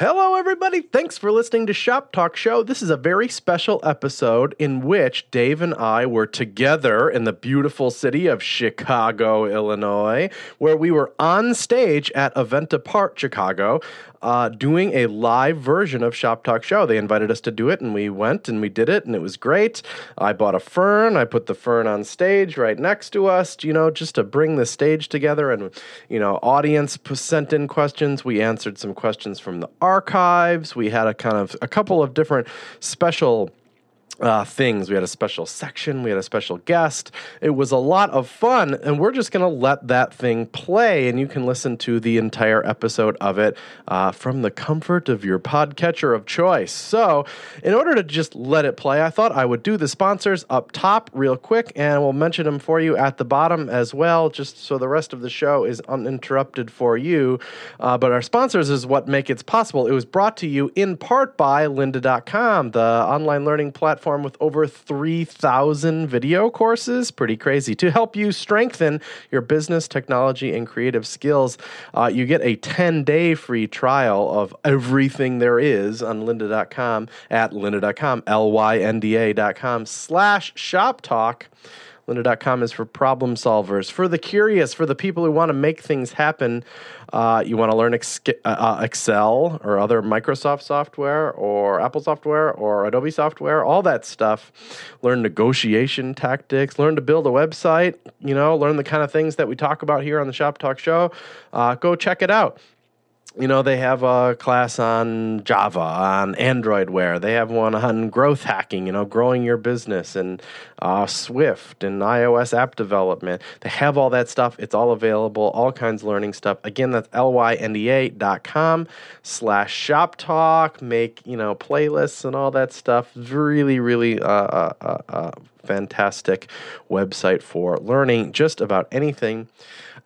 Hello, everybody. Thanks for listening to Shop Talk Show. This is a very special episode in which Dave and I were together in the beautiful city of Chicago, Illinois, where we were on stage at An Event Apart, Chicago, uh, doing a live version of Shop Talk Show. They invited us to do it, and we went and we did it, and it was great. I bought a fern. I put the fern on stage right next to us, you know, just to bring the stage together. And, you know, audience sent in questions. We answered some questions from the archives. We had a kind of a couple of different special uh, things. We had a special section, we had a special guest. It was a lot of fun, and we're just going to let that thing play, and you can listen to the entire episode of it uh, from the comfort of your podcatcher of choice. So, in order to just let it play, I thought I would do the sponsors up top real quick, and we'll mention them for you at the bottom as well, just so the rest of the show is uninterrupted for you. Uh, but our sponsors is what make it possible. It was brought to you in part by lynda.com, the online learning platform with over 3,000 video courses. Pretty crazy. To help you strengthen your business, technology, and creative skills, uh, you get a 10 day free trial of everything there is on lynda.com at lynda.com, L Y N D A.com slash shop talk. Lynda.com is for problem solvers, for the curious, for the people who want to make things happen. Uh, you want to learn ex- uh, Excel or other Microsoft software or Apple software or Adobe software, all that stuff. Learn negotiation tactics, learn to build a website, you know, learn the kind of things that we talk about here on the Shop Talk Show. Uh, go check it out you know, they have a class on Java, on Android Wear. They have one on growth hacking, you know, growing your business, and uh, Swift and iOS app development. They have all that stuff. It's all available, all kinds of learning stuff. Again, that's L-Y-N-D-A dot slash shop talk. Make, you know, playlists and all that stuff. Really, really uh, uh, uh, uh fantastic website for learning just about anything.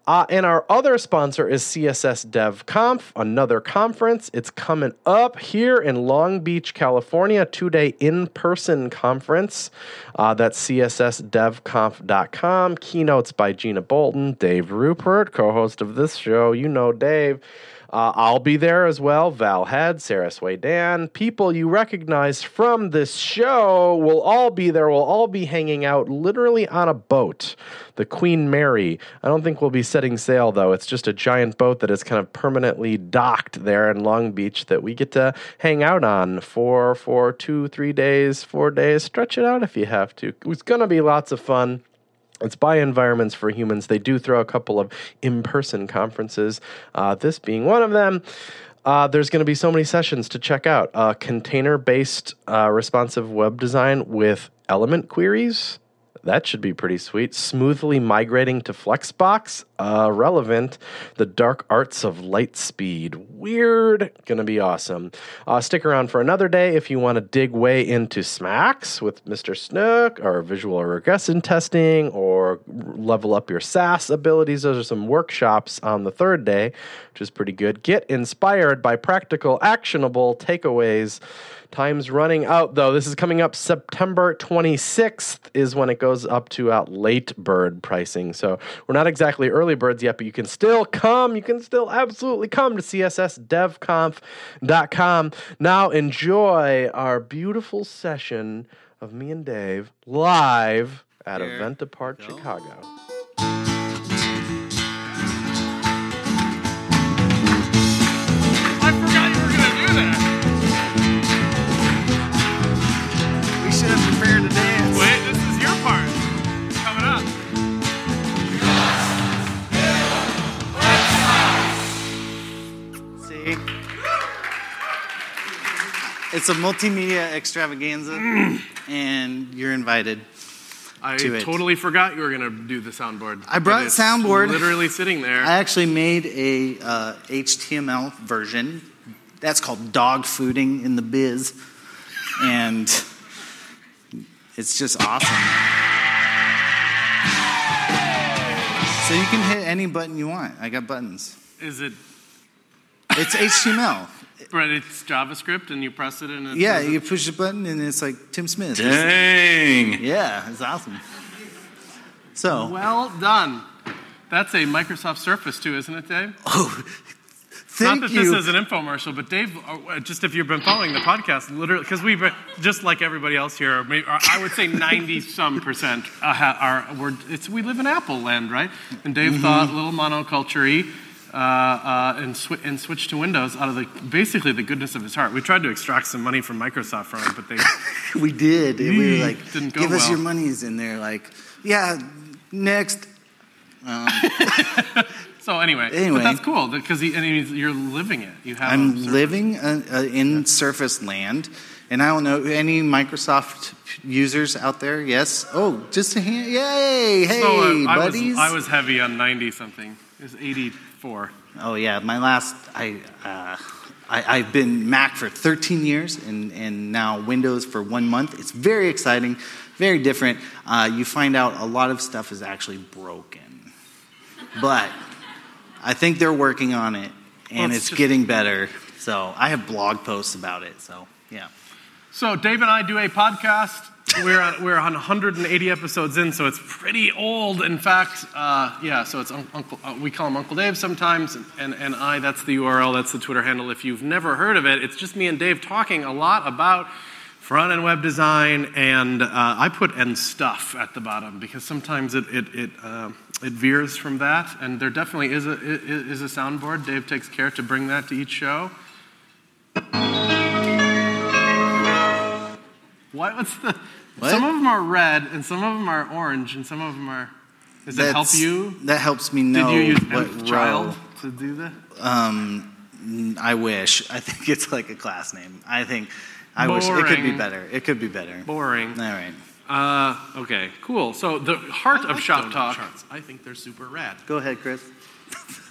Uh, and our other sponsor is CSS Dev Conf, another conference. It's coming up here in Long Beach, California, two day in person conference. Uh, that's CSSDevConf.com. Keynotes by Jina Bolton, Dave Rupert, co host of this show. You know Dave. Uh, I'll be there as well. Val Head, Sara Soueidan, people you recognize from this show will all be there. We'll all be hanging out literally on a boat, the Queen Mary. I don't think we'll be setting sail though. It's just a giant boat that is kind of permanently docked there in Long Beach that we get to hang out on for for two, three days, four days. Stretch it out if you have to. It's gonna be lots of fun. It's by Environments for Humans. They do throw a couple of in person conferences, uh, this being one of them. Uh, there's going to be so many sessions to check out. Uh, container based uh, responsive web design with element queries. That should be pretty sweet. Smoothly migrating to Flexbox. Uh, relevant. The dark arts of light speed. Weird. Gonna be awesome. Uh, stick around for another day if you want to dig way into SMACSS with Mr. Snook or visual regression testing or level up your Sass abilities. Those are some workshops on the third day, which is pretty good. Get inspired by practical, actionable takeaways Time's running out though. This is coming up September 26th is when it goes up to out late bird pricing. So we're not exactly early birds yet, but you can still come. You can still absolutely come to cssdevconf.com. Now enjoy our beautiful session of me and Dave live at There An Event Apart, go. Chicago. It's a multimedia extravaganza, and you're invited. I To it. totally forgot you were gonna do the soundboard. I brought it's soundboard. Literally sitting there. I actually made a uh, HTML version. That's called dog fooding in the biz, and it's just awesome. So you can hit any button you want. I got buttons. is it? It's HTML. But it's JavaScript, and you press it, and it Yeah, you push a button and it's like Tim Smith. Dang. Yeah, it's awesome. So, Well done. That's a Microsoft Surface too, isn't it, Dave? oh, Thank Not that you. this is an infomercial, but Dave, uh, just if you've been following the podcast, literally, because we've been, just like everybody else here, I would say 90 some percent uh, are, we're, it's, we live in Apple land, right? And Dave Mm-hmm. thought a little monoculture uh, uh, and, sw- and switched to Windows out of the, basically the goodness of his heart. We tried to extract some money from Microsoft from him, but they, We did. And we were like, give us your monies. And they're like, yeah, next. so anyway, Anyway. but that's cool because he, and he's, you're living it. You have a I'm living uh, uh, in Surface land. And I don't know any Microsoft users out there. Yes. Oh, just a hand. Yay. Hey, So, uh, I, buddies. was, I was heavy on 90 something. It was 84. Oh yeah, my last I, uh, I I've been Mac for 13 years and and now Windows for one month. It's very exciting, very different. Uh, you find out a lot of stuff is actually broken, but I think they're working on it and Well, it's it's, getting better. So I have blog posts about it. So yeah. So Dave and I do a podcast. We're on, we're on 180 episodes in, so it's pretty old. In fact, uh, yeah. So it's un- Uncle. Uh, we call him Uncle Dave sometimes, and, and I. That's the URL. That's the Twitter handle. If you've never heard of it, it's just me and Dave talking a lot about front end web design, and uh, I put and stuff at the bottom because sometimes it it it, uh, it veers from that, and there definitely is a is a soundboard. Dave takes care to bring that to each show. What? What's the? What? Some of them are red, and some of them are orange, and some of them are. Does it help you? That helps me know Did you use what Nth row. child to do that? Um, I wish. I think it's like a class name. I think. I wish it could be better. It could be better. Boring. All right. Uh, okay, cool. So the heart of shop talk. charts. I think they're super rad. Go ahead, Chris.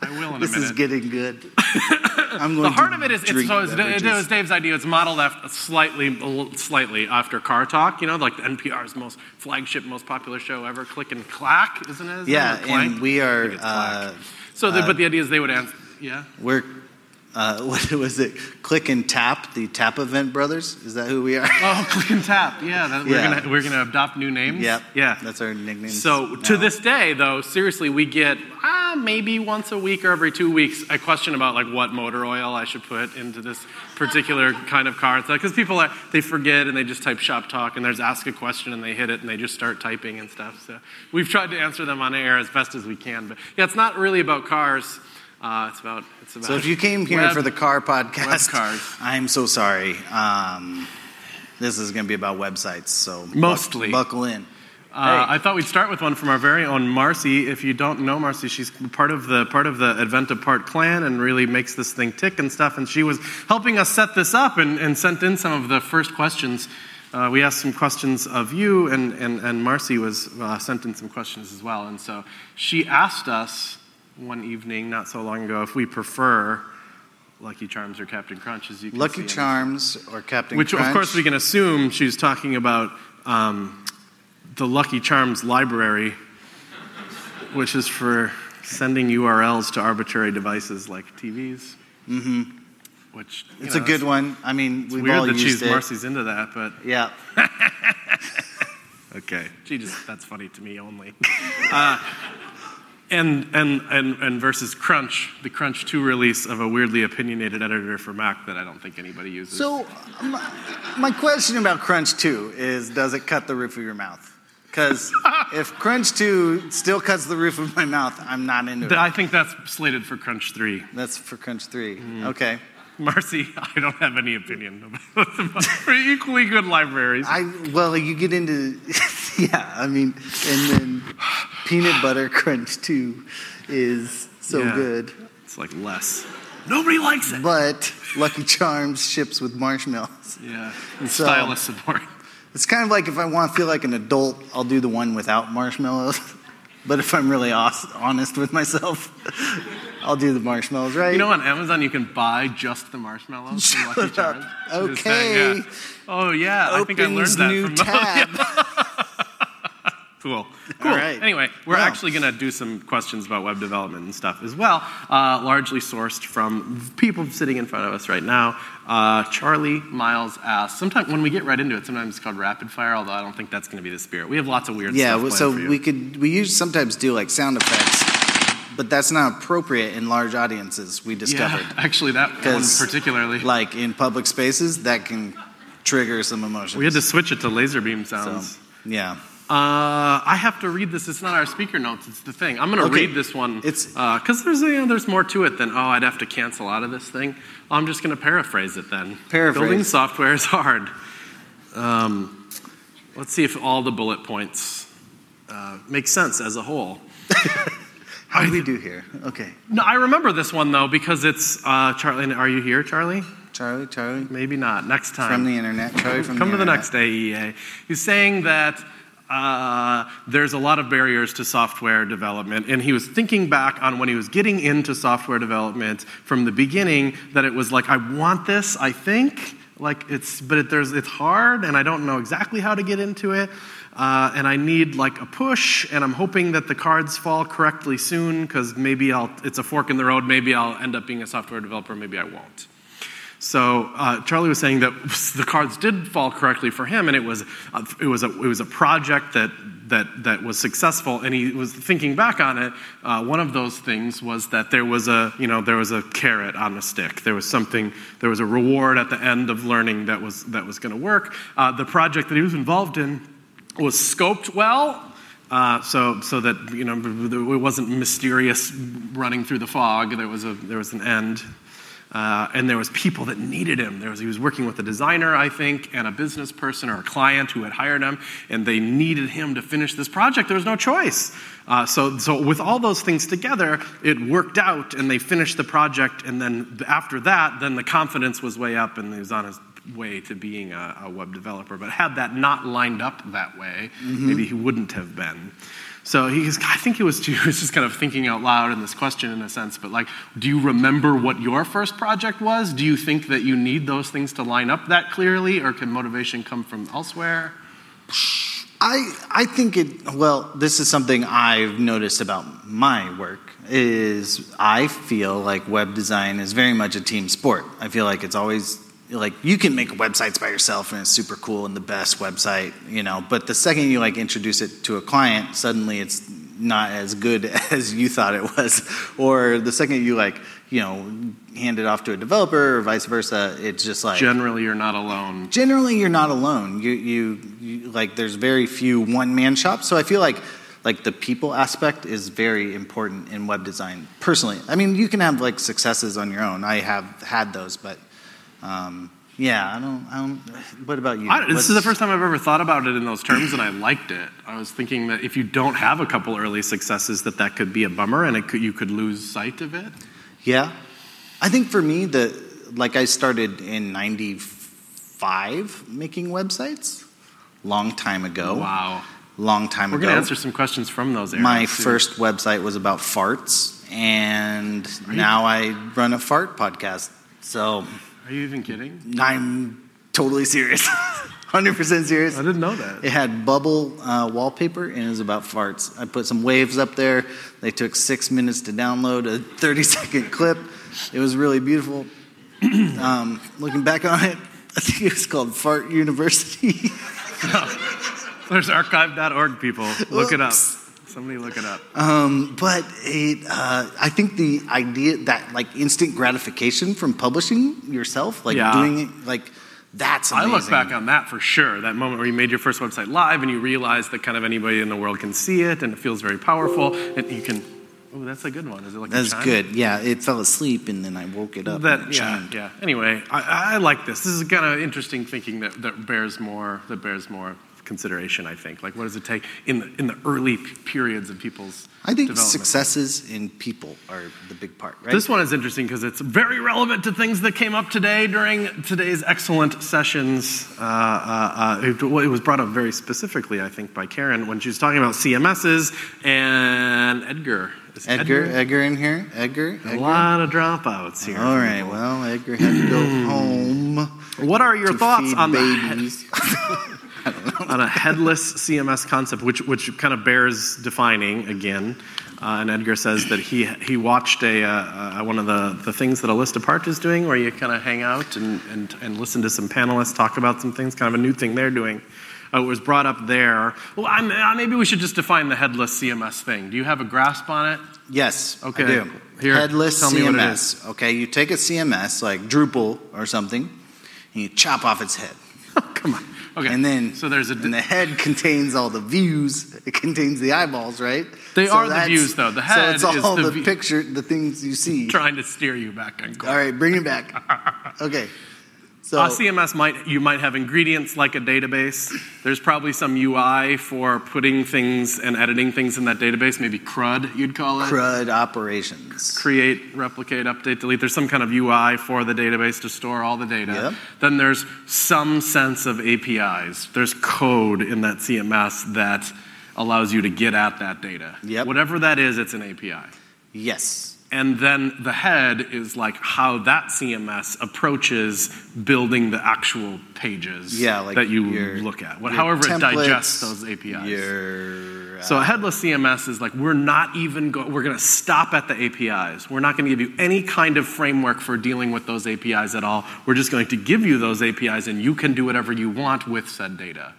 I will in a This minute. is getting good. I'm going the heart of it is, it's, so it's, it was Dave's idea. It's modeled after slightly, slightly after Car Talk. You know, like the NPR's most flagship, most popular show ever. Click and clack, isn't it? Isn't Yeah, it? And we are. think it's clack. Uh, So, the, uh, but the idea is they would answer. Yeah. we're. Uh, what was it? Click and tap, the Tappet Brothers. Is that who we are? Oh, click and tap. Yeah, that, we're Yeah. gonna we're gonna adopt new names. Yep. Yeah. That's our nickname. So to this day, though, seriously, we get ah, maybe once a week or every two weeks a question about like what motor oil I should put into this particular kind of car. Because people are they forget and they just type shop talk and there's ask a question and they hit it and they just start typing and stuff. So we've tried to answer them on air as best as we can. But yeah, it's not really about cars. Uh, it's about it's about. So if you came here web- for the car podcast, cars. I'm so sorry. Um, this is going to be about websites, so buck- Mostly. buckle in. Uh, I thought we'd start with one from our very own Marcy. If you don't know Marcy, she's part of the part of the An Event Apart clan and really makes this thing tick and stuff. And she was helping us set this up and, and sent in some of the first questions. Uh, we asked some questions of you, and, and, and Marcy was uh, sent in some questions as well. And so she asked us one evening, not so long ago, if we prefer Lucky Charms or Captain Crunch. As you can see Lucky in. Charms or Captain Which, Crunch. of course, we can assume she's talking about um, the Lucky Charms library, which is for sending URLs to arbitrary devices like TVs. Mm-hmm. Which It's know, a good one. I mean, It's we've weird all that used she's it. Marcy's into that, but Yeah. okay, she just that's funny to me only. Uh, and and and and versus Crunch, the Crunch Two release of a weirdly opinionated editor for Mac that I don't think anybody uses. So, my, my question about Crunch 2 is does it cut the roof of your mouth? Because if Crunch 2 still cuts the roof of my mouth, I'm not into it. I think that's slated for Crunch Three. That's for Crunch 3. Mm. Okay. Marcy, I don't have any opinion about them. They're equally good libraries. I well, you get into yeah. I mean, and then peanut butter crunch too is so Yeah. good. It's like less. Nobody likes it. But Lucky Charms ships with marshmallows. Yeah. And So- stylus support. It's kind of like if I want to feel like an adult, I'll do the one without marshmallows. But if I'm really honest with myself, I'll do the marshmallows, right? You know, on Amazon, you can buy just the marshmallows from Lucky. Charms. Okay. saying, yeah. Oh, yeah. I think I learned that new from oh, tab. Cool. Cool. right. Anyway, we're Well. actually going to do some questions about web development and stuff as well, uh, largely sourced from people sitting in front of us right now. Uh, Charlie Miles asked, sometimes when we get right into it, sometimes it's called rapid fire, although I don't think that's going to be the spirit. We have lots of weird Yeah, so we could we usually sometimes do like sound effects, but that's not appropriate in large audiences. We discovered. Yeah, actually, that one particularly. Like in public spaces, that can trigger some emotions. we had to switch it to laser beam So, sounds. yeah. Uh, I have to read this. It's not our speaker notes. It's the thing. I'm going to Okay. read this one. Because there's you know, there's more to it than oh I'd have to cancel out of this thing. I'm just going to paraphrase it then. Paraphrase. Building software is hard. Um, let's see if all the bullet points uh, make sense as a whole. How do we do here? Okay. No, I remember this one though because it's uh, Charlie. Are you here, Charlie? Charlie, Charlie. Maybe not. Next time. From the internet. Charlie from Come the to the next AEA. He's saying that uh, there's a lot of barriers to software development, and he was thinking back on when he was getting into software development from the beginning. That it was like, I want this, I think, like it's, but it, there's, it's hard, and I don't know exactly how to get into it. Uh, and I need like a push, and I'm hoping that the cards fall correctly soon because maybe I'll, it's a fork in the road. Maybe I'll end up being a software developer, maybe I won't. So uh, Charlie was saying that the cards did fall correctly for him, and it was a, it was a, it was a project that that that was successful. And he was thinking back on it. Uh, one of those things was that there was a you know there was a carrot on the stick. There was something. There was a reward at the end of learning that was that was going to work. Uh, the project that he was involved in was scoped well. Uh, so, so that you know, it wasn't mysterious running through the fog. There was a there was an end. Uh, and there was people that needed him. There was, he was working with a designer, I think, and a business person or a client who had hired him, and they needed him to finish this project. There was no choice. Uh, so, so with all those things together, it worked out, and they finished the project. And then after that, then the confidence was way up, and he was on his way to being a, a web developer. But had that not lined up that way, maybe he wouldn't have been. So he's, I think he was, he was just kind of thinking out loud in this question in a sense, but like, do you remember what your first project was? Do you think that you need those things to line up that clearly, or can motivation come from elsewhere? I, I think it, well, this is something I've noticed about my work is I feel like web design is very much a team sport. I feel like it's always like you can make websites by yourself and it's super cool and the best website, you know, but the second you like introduce it to a client, suddenly it's not as good as you thought it was. Or the second you like, you know, hand it off to a developer or vice versa, it's just like Generally, you're not alone. generally you're not alone you, you, you like there's very few one-man shops so i feel like like the people aspect is very important in web design personally i mean you can have like successes on your own i have had those but um, yeah i don't i don't what about you I, this is the first time I've ever thought about it in those terms, and I liked it. I was thinking that if you don't have a couple early successes, that that could be a bummer, and it could, you could lose sight of it. yeah i think for me the like i started in 95 making websites long time ago Wow. long time We're ago going to answer some questions from those areas. My too. first website was about farts, and now I run a fart podcast. So Are you even kidding? I'm totally serious, hundred percent serious. I didn't know that. It had bubble uh, wallpaper, and it was about farts. I put some waves up there. They took six minutes to download a 30 second clip. It was really beautiful. um, looking back on it, I think it was called Fart University. There's archive.org, people. Look it up. Oops. Somebody look it up. Um, but it, uh, I think the idea that like instant gratification from publishing yourself, like Yeah. doing it, like that's I look back on that for sure. That moment where you made your first website live and you realize that kind of anybody in the world can see it and it feels very powerful. And you can, oh, that's a good one. Is it like That's good. Yeah, it fell asleep and then I woke it up. and That it yeah chimed. yeah. Anyway, I, I like this. This is kind of interesting thinking that, that bears more that bears more consideration. I think. Like, what does it take in the in the early periods of people's I think successes in people are the big part, right? This one is interesting because it's very relevant to things that came up today during today's excellent sessions. Uh, uh, uh, it, it was brought up very specifically, I think, by Karen when she was talking about CMSs and Edgar. Is Edgar, Edgar in here. Edgar. A lot of dropouts here. All right. Well, Edgar had to go home. What are your thoughts on the, babies. on a headless CMS concept, which which kind of bears defining again. Uh, and Edgar says that he he watched a uh, uh, one of the, the things that a list apart is doing, where you kind of hang out and, and and listen to some panelists talk about some things, kind of a new thing they're doing. Uh, it was brought up there. Well, I'm, uh, maybe we should just define the headless CMS thing. Do you have a grasp on it? Yes, Okay. I do. Here, Headless tell me what it CMS. Okay, you take a CMS like Drupal or something, and you chop off its head. Come on. Okay. And then, so there's a. and the head contains all the views. It contains the eyeballs, right? They So are the views, though. The head so it's all the the, view- picture, the things you see. trying to steer you back on. All right, bring it back. Okay, so A CMS might you might have ingredients like a database. There's probably some UI for putting things and editing things in that database. Maybe CRUD you'd call it. CRUD operations. Create, replicate, update, delete. There's some kind of UI for the database to store all the data. Yep. Then there's some sense of APIs. There's code in that CMS that allows you to get at that data. Yep. Whatever that is, it's an API. Yes. And then the head is like how that CMS approaches building the actual pages Yeah, like that you your- look at. What, however it digests those APIs. Your, so uh, a headless CMS is like we're not even go- we're going to stop at the APIs. We're not going to give you any kind of framework for dealing with those APIs at all. We're just going to give you those APIs and you can do whatever you want with said data.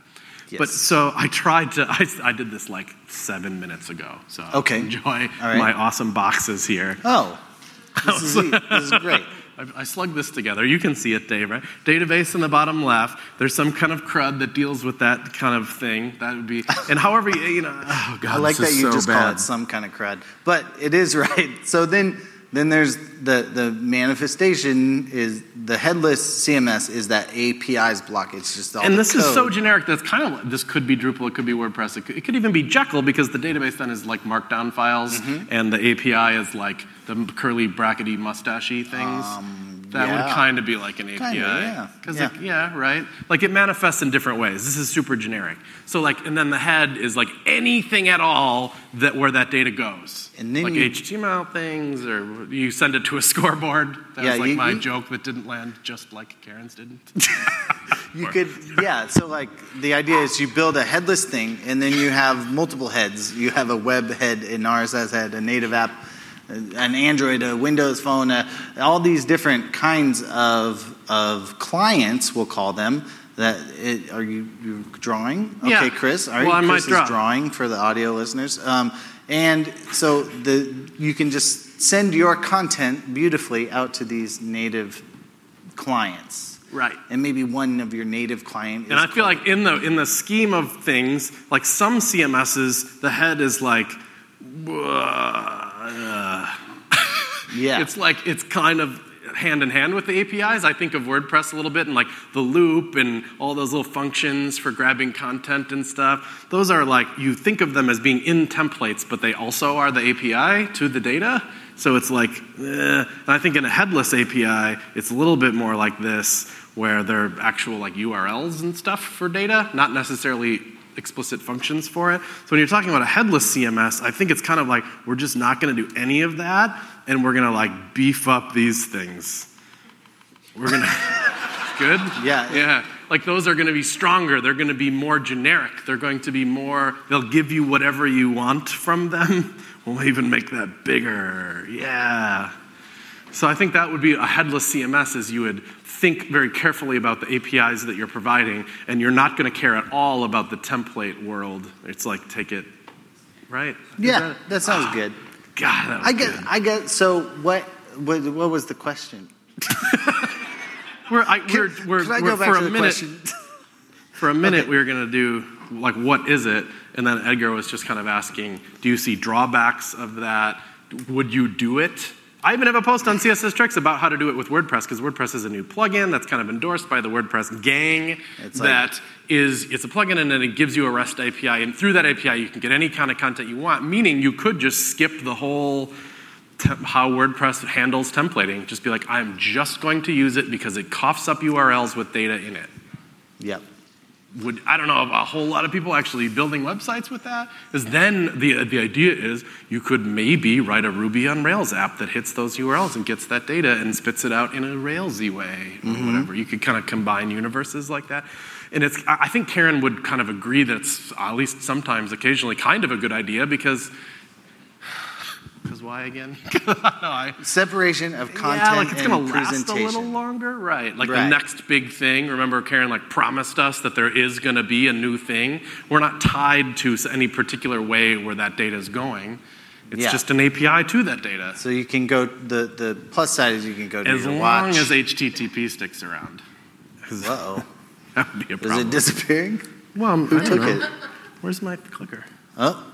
But so I tried to I, I did this like 7 minutes ago. So Okay. enjoy right. my awesome boxes here. oh, this is, this is great. I, I slugged this together. You can see it, Dave, right? Database in the bottom left. There's some kind of CRUD that deals with that kind of thing. That would be, and however, you you know, oh God, I like that you so just call it some kind of crud, but it is right. So then, then there's the the manifestation is the headless CMS is that APIs block. It's just all And this is so code. generic that's kind of, this could be Drupal, it could be WordPress, it could, it could even be Jekyll because the database then is like markdown files Mm-hmm. and the API is like the curly, brackety, mustachy things. That would Um, kind of be like an API. Kinda, yeah. 'Cause Yeah. Like, yeah, right? Like it manifests in different ways. This is super generic. So like, and then the head is like anything at all that where that data goes. And then like you- HTML things, or you send it to a scoreboard. That Yeah, was like you- my you- joke that didn't land just like Karen's didn't. You could, yeah. So like the idea is you build a headless thing, and then you have multiple heads. You have a web head, an RSS head, a native app, an Android, a Windows phone, uh, all these different kinds of of clients. We'll call them. That it, are you you drawing? Okay, Yeah. Chris. All right, Well, I might Chris draw. is drawing for the audio listeners. Um, and so the you can just send your content beautifully out to these native clients right. and maybe one of your native client. Is And I feel like in the in the scheme of things, like some CMSs, the head is like, uh, yeah, it's like it's kind of hand in hand with the APIs. I think of WordPress a little bit and like the loop and all those little functions for grabbing content and stuff. Those are like you think of them as being in templates, but they also are the API to the data. So it's like, eh. and I think in a headless API, it's a little bit more like this, where they're actual like URLs and stuff for data, not necessarily explicit functions for it. So when you're talking about a headless CMS, I think it's kind of like we're just not going to do any of that, and we're going to like beef up these things. We're going to. Good? Yeah. Yeah. Like those are going to be stronger. They're going to be more generic. They're going to be more, they'll give you whatever you want from them. We'll even make that bigger. Yeah. So I think that would be a headless CMS is you would think very carefully about the APIs that you're providing, and you're not going to care at all about the template world. It's like take it, right? Yeah, that- that sounds ah, good. God, that was I get, good. I get. So what? What, what was the question? We're, I, we're, we're, Can I we're- go back for to a the minute. question? For a minute, we were going to do like, what is it? And then Edgar was just kind of asking, do you see drawbacks of that? Would you do it? I even have a post on CSS Tricks about how to do it with WordPress because WordPress is a new plugin that's kind of endorsed by the WordPress gang. It's like- that is, it's a plugin and then it gives you a REST API, and through that API you can get any kind of content you want. Meaning you could just skip the whole tem- how WordPress handles templating. Just be like, I'm just going to use it because it coughs up URLs with data in it Yep. Would I don't know a whole lot of people actually building websites with that. Because then the the idea is you could maybe write a Ruby on Rails app that hits those URLs and gets that data and spits it out in a Railsy way or mm-hmm. whatever. You could kind of combine universes like that. And it's I think Karen would kind of agree that it's at least sometimes occasionally kind of a good idea because because why again? no, I, Separation of content yeah, like it's and gonna last a presentation. little longer, right? Like the next big thing. Remember, Karen like promised us that there is going to be a new thing. We're not tied to s- any particular way where that data is going. It's Yeah. just an API to that data, So you can go. The the plus side is you can go to as your long watch. as HTTP sticks around, Uh oh. that would be a Is problem. it disappearing? well, Who took it? Where's my clicker? Oh.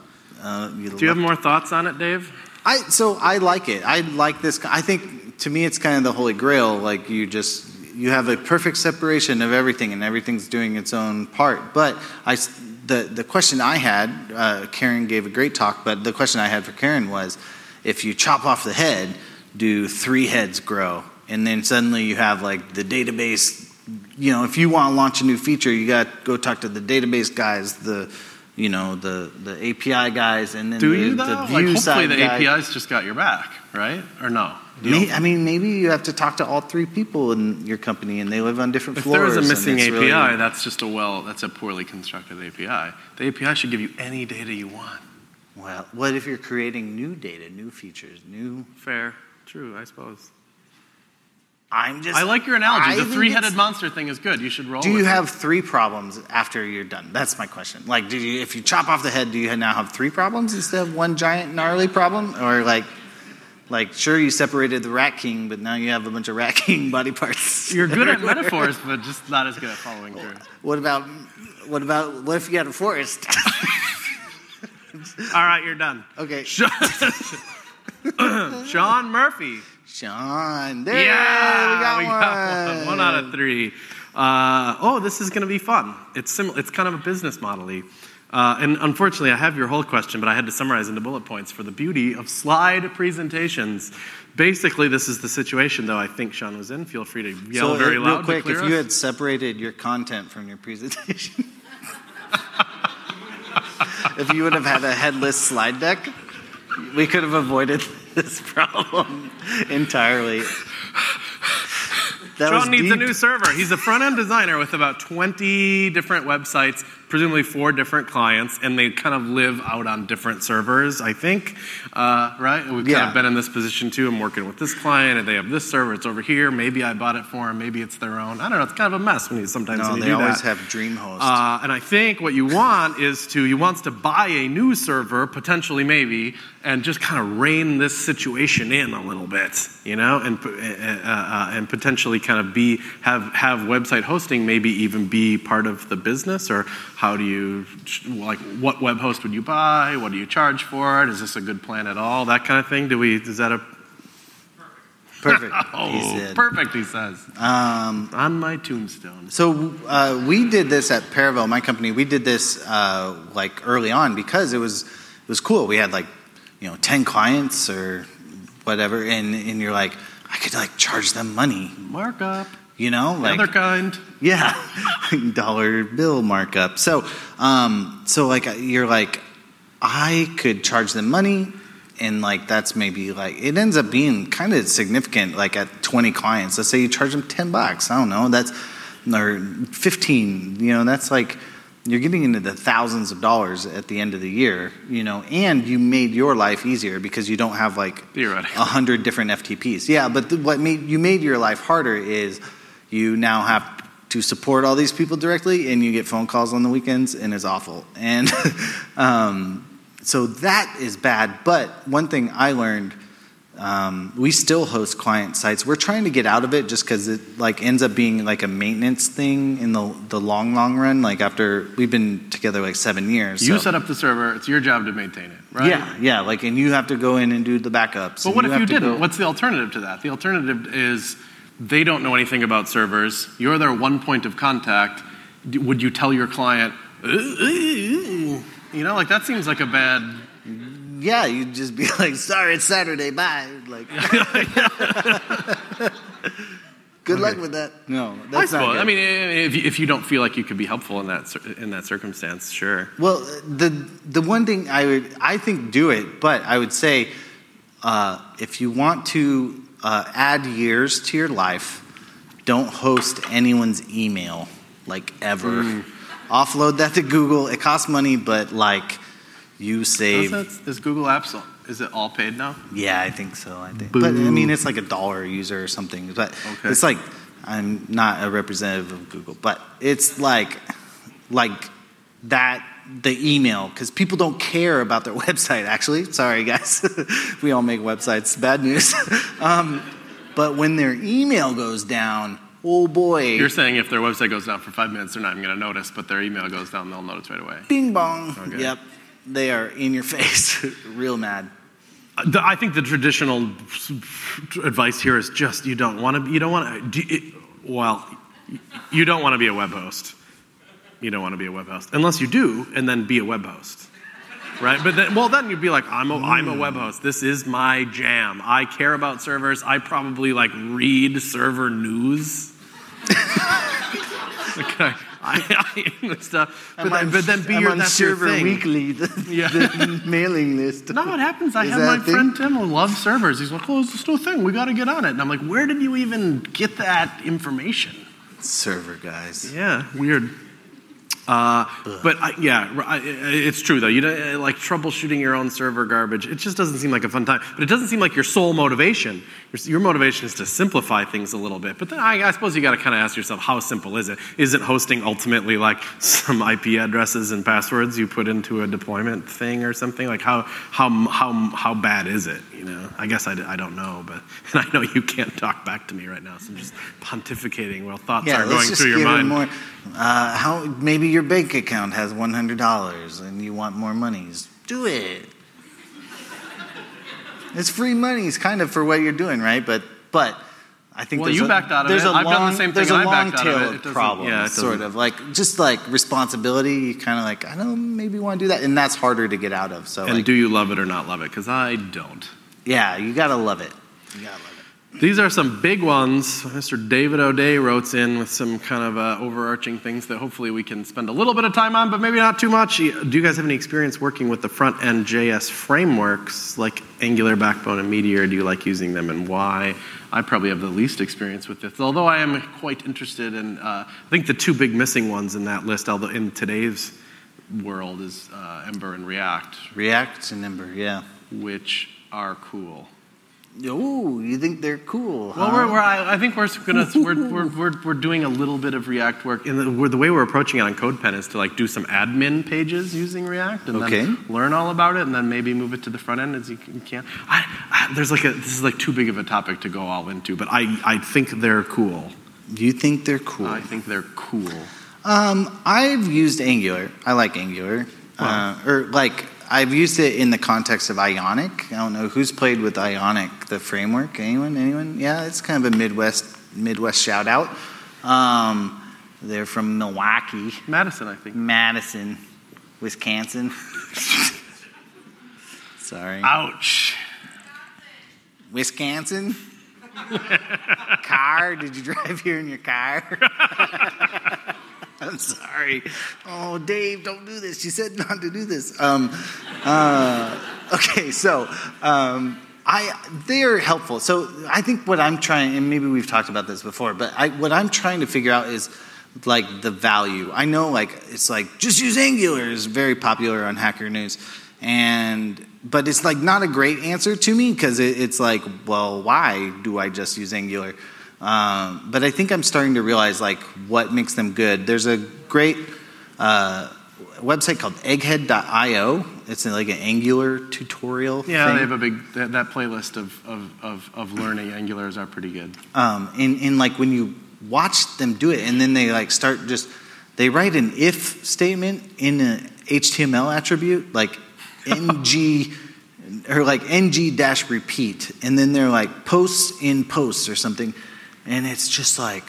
Uh, you Do you have more thoughts on it, Dave? I so I like it. I like this. I think to me it's kind of the holy grail. Like you just you have a perfect separation of everything, and everything's doing its own part. But I the the question I had, uh, Karen gave a great talk, but the question I had for Karen was, if you chop off the head, do three heads grow? And then suddenly you have like the database. You know, if you want to launch a new feature, you got to go talk to the database guys, the you know the the API guys, and then Do the, you the though? Like, view hopefully side the guy. APIs just got your back, right? Or no? May, I mean, maybe you have to talk to all three people in your company, and they live on different floors. If floors. there is a missing API, really- that's just a well, that's a poorly constructed API. The API should give you any data you want. well, what if you're creating new data, new features, new? Fair, true, I suppose. I'm just. I like your analogy. I the three-headed monster thing is good. You should roll. Do you it. have three problems after you're done? That's my question. Like, do you, if you chop off the head, do you now have three problems instead of one giant gnarly problem, or like? Like, sure, you separated the Rat King, but now you have a bunch of Rat King body parts. You're good at metaphors, but just not as good at following through. What about, what about, what if you had a forest? All right, you're done. okay, Sean Murphy. Sean. There, yeah, we got, one. one. One out of three. Uh, oh, this is going to be fun. It's similar. It's kind of a business model-y. Uh, and unfortunately, I have your whole question, but I had to summarize into bullet points for the beauty of slide presentations. Basically, this is the situation, though. I think Sean was in. Feel free to yell so, very loud. real quick, if you had separated your content from your presentation, if you would have had a headless slide deck, we could have avoided this problem entirely. That Sean needs a new server. He's a front end designer with about 20 different websites, presumably four different clients, and they kind of live out on different servers, I think. Uh, right? We've kind of been in this position too. I'm working with this client, and they have this server. It's over here. Maybe I bought it for them. Maybe it's their own. I don't know. It's kind of a mess when you sometimes No, when you they always that. have DreamHost. Uh, and I think what you want is to, you wants to buy a new server, potentially maybe, and just kind of rein this situation in a little bit, you know, and, uh, uh, and potentially kind of be, have, have website hosting maybe even be part of the business, or how do you, like, what web host would you buy? What do you charge for it? Is this a good plan at all? That kind of thing. Do we, is that a, Perfect. oh, he said. perfect, he says. Um, On my tombstone. So uh, we did this at Paravel, my company. We did this uh, like early on because it was it was cool. We had like you know ten clients or whatever, and and you're like I could like charge them money, Markup. you know, The like other kind. Yeah, dollar bill markup. So um, so like you're like I could charge them money. And like that's maybe like it ends up being kind of significant. Like at 20 clients, let's say you charge them 10 bucks. I don't know. That's or 15 you know that's like you're getting into the thousands of dollars at the end of the year you know and you made your life easier because you don't have like a hundred different ftps yeah but the, what made you made your life harder is you now have to support all these people directly and you get phone calls on the weekends and it's awful and um, so that is bad but one thing i learned um, we still host client sites. We're trying to get out of it just because it like ends up being like a maintenance thing in the the long long run. Like after we've been together like seven years. You so- set up the server. It's your job to maintain it, right? Yeah, yeah. Like and you have to go in and do the backups. But what if have you didn't? go- What's the alternative to that? The alternative is they don't know anything about servers. You're their one point of contact. Would you tell your client, you know, like that seems like a bad. yeah, you'd just be like, "Sorry, it's Saturday. Bye." Like, good luck with that. No, I that's not suppose. good. I mean, if you, if you don't feel like you could be helpful in that in that circumstance, sure. Well, the the one thing I would I think do it, but I would say uh, if you want to uh, add years to your life, don't host anyone's email like ever. Mm. Offload that to Google. It costs money, but like you save. Is Google Apps Is it all paid now? Yeah, I think so. I think, but I mean, it's like a dollar a user or something. But Okay. it's like I'm not a representative of Google, but it's like like that the email because people don't care about their website. Actually, sorry guys, we all make websites. Bad news. um, but when their email goes down, oh boy, You're saying if their website goes down for five minutes, they're not even going to notice, but their email goes down, they'll notice right away. bing bong. Okay. Yep, they are in your face, real mad. Uh, I think the traditional advice here is just you don't want to. You don't want to. Well, you don't want to be a web host. You don't want to be a web host unless you do, and then be a web host, right? But then, well, then you'd be like, I'm a, I'm a hmm. web host. This is my jam. I care about servers. I probably like read server news. okay. I, I, stuff. But, on- but then be I'm your on that's Server your. Weekly, the, Yeah. the mailing list. No, it happens. I Is have my friend Tim who loves servers. He's like, oh, it's this new thing. We got to get on it. And I'm like, where did you even get that information? Server guys. Yeah, weird. Uh, but I, yeah, I- it's true though. You know, like troubleshooting your own server garbage. It just doesn't seem like a fun time. But it doesn't seem like your sole motivation. Your, motivation is to simplify things a little bit. But then I, I suppose you got to kind of ask yourself, how simple is it? Is it hosting ultimately like some IP addresses and passwords you put into a deployment thing or something? Like how how how how bad is it? You know, I guess I, I don't know, but and I know you can't talk back to me right now, so I'm just pontificating while thoughts Yeah, are going through your mind. more. Uh, how maybe your bank account has one hundred dollars and you want more monies. Do it. It's free money. It's kind of for what you're doing, right? But but I think Well, there's you a, backed out of there's it. A I've long, done the same thing There's a long backed out of tail it. of It doesn't- problems, yeah, sort of like just like responsibility. You kind of like I don't maybe want to do that, and that's harder to get out of. So And like, do you love it or not love it? Because I don't. yeah, you gotta love it. You gotta love it. These are some big ones. Mr. David O'Day wrote in with some kind of uh, overarching things that hopefully we can spend a little bit of time on, but maybe not too much. Do you guys have any experience working with the front end JS frameworks like Angular, Backbone, and Meteor? Do you like using them and why? I probably have the least experience with this, although I am quite interested in. Uh, I think the two big missing ones in that list, although in today's world, is uh, Ember and React, React and Ember, yeah. which are cool. Oh, you think they're cool? Well, we're, we're, I think we're gonna we're, we're, we're, we're doing a little bit of React work. And the, the way we're approaching it on CodePen is to like do some admin pages using React, and Okay. then learn all about it, and then maybe move it to the front end as you can. I, I, there's like a this is like too big of a topic to go all into, but I I think they're cool. You think they're cool? I think they're cool. Um, I've used Angular. I like Angular. Uh, or like I've used it in the context of Ionic. I don't know who's played with Ionic, the framework. Anyone? Anyone? Yeah, it's kind of a Midwest Midwest shout out. Um, they're from Milwaukee, Madison, I think. Madison, Wisconsin. Sorry, Ouch. Wisconsin. car? Did you drive here in your car? I'm sorry. Oh, Dave, don't do this. You said not to do this. Um, uh, okay, so um, I they are helpful. So I think what I'm trying, and maybe we've talked about this before, but I, what I'm trying to figure out is like the value. I know, like it's like just use Angular is very popular on Hacker News, and but it's like not a great answer to me because it, it's like, well, why do I just use Angular? Um, but I think I'm starting to realize like what makes them good. There's a great uh, website called Egghead.io. It's like an Angular tutorial. Yeah, thing. they have a big that, that playlist of, of, of, of learning Angulars are pretty good. um, and, and like when you watch them do it and then they like start just they write an if statement in an html attribute like ng or like ng dash repeat and then they're like posts in posts or something and it's just like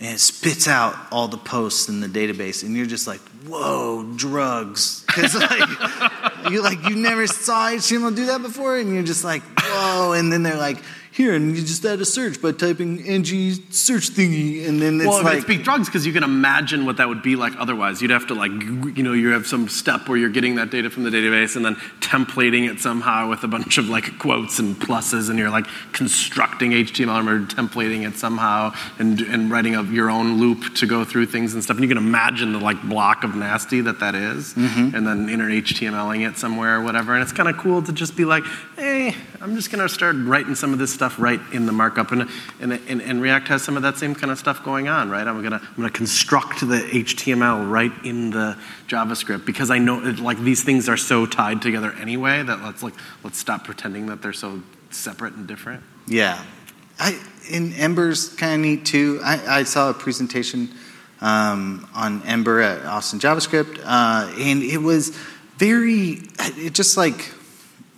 and it spits out all the posts in the database and you're just like whoa drugs. Because like you like you never saw html do that before? And you're just like whoa, and then they're like, here, and you just add a search by typing ng search thingy, and then it's like. well, like, it's big drugs, because you can imagine what that would be like otherwise. You'd have to, like, you know, you have some step where you're getting that data from the database and then templating it somehow with a bunch of, like, quotes and pluses, and you're, like, constructing HTML or templating it somehow and, and writing a, your own loop to go through things and stuff. And you can imagine the, like, block of nasty that that is, Mm-hmm. and then inner HTMLing it somewhere or whatever. And it's kind of cool to just be like, hey, I'm just going to start writing some of this stuff right in the markup. And, and, and, and React has some of that same kind of stuff going on, right? I'm to I'm gonna construct the HTML right in the JavaScript because I know it, like these things are so tied together anyway that let's like let's stop pretending that they're so separate and different. Yeah. I, in Ember's kind of neat too. I, I saw a presentation um, on Ember at Austin JavaScript, uh, and it was very, it just like,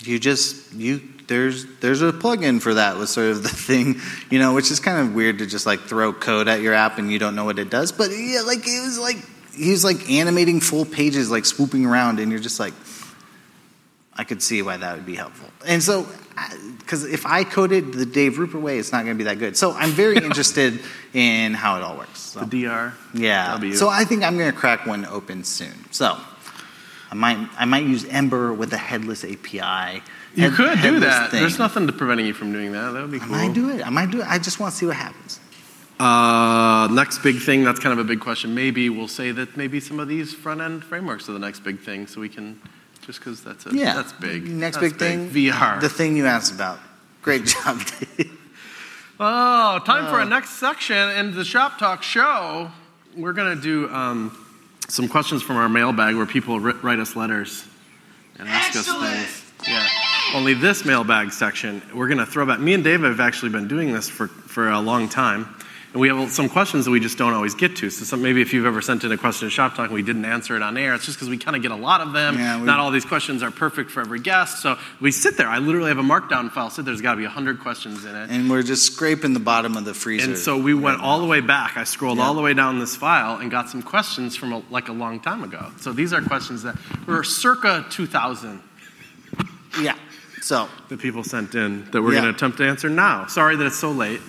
you just, you, there's, there's a plugin for that was sort of the thing, you know, which is kind of weird to just like throw code at your app and you don't know what it does. But yeah, like, it was like, he was like animating full pages, like swooping around, and you're just like, I could see why that would be helpful. And so, because if I coded the Dave Rupert way, it's not going to be that good. So I'm very interested in how it all works. So, The DR. yeah. W. So I think I'm going to crack one open soon. So I might I might use Ember with a headless API. You Head- could do that. thing. There's nothing to preventing you from doing that. That would be cool. I might do it. I might do it. I just want to see what happens. Uh, next big thing, that's kind of a big question. Maybe we'll say that maybe some of these front end frameworks are the next big thing, so we can, just because that's a, Yeah. that's big. Next That's big thing. VR. The thing you asked about. Great job, Dave. Oh, time for a next section in the Shop Talk show. We're going to do um, some questions from our mailbag where people ri- write us letters and ask us things. Yeah. Only this mailbag section, we're going to throw back. Me and Dave have actually been doing this for, for a long time. And we have some questions that we just don't always get to. So some, maybe if you've ever sent in a question to Shop Talk and we didn't answer it on air, it's just because we kind of get a lot of them. Yeah, we- Not all these questions are perfect for every guest. So we sit there. I literally have a markdown file. Sit there's got to be 100 questions in it. And we're just scraping the bottom of the freezer. And so we went all the way back. I scrolled Yeah. all the way down this file and got some questions from a, like a long time ago. So these are questions that were circa 2000 Yeah. So the people sent in that we're Yeah. going to attempt to answer now. Sorry that it's so late.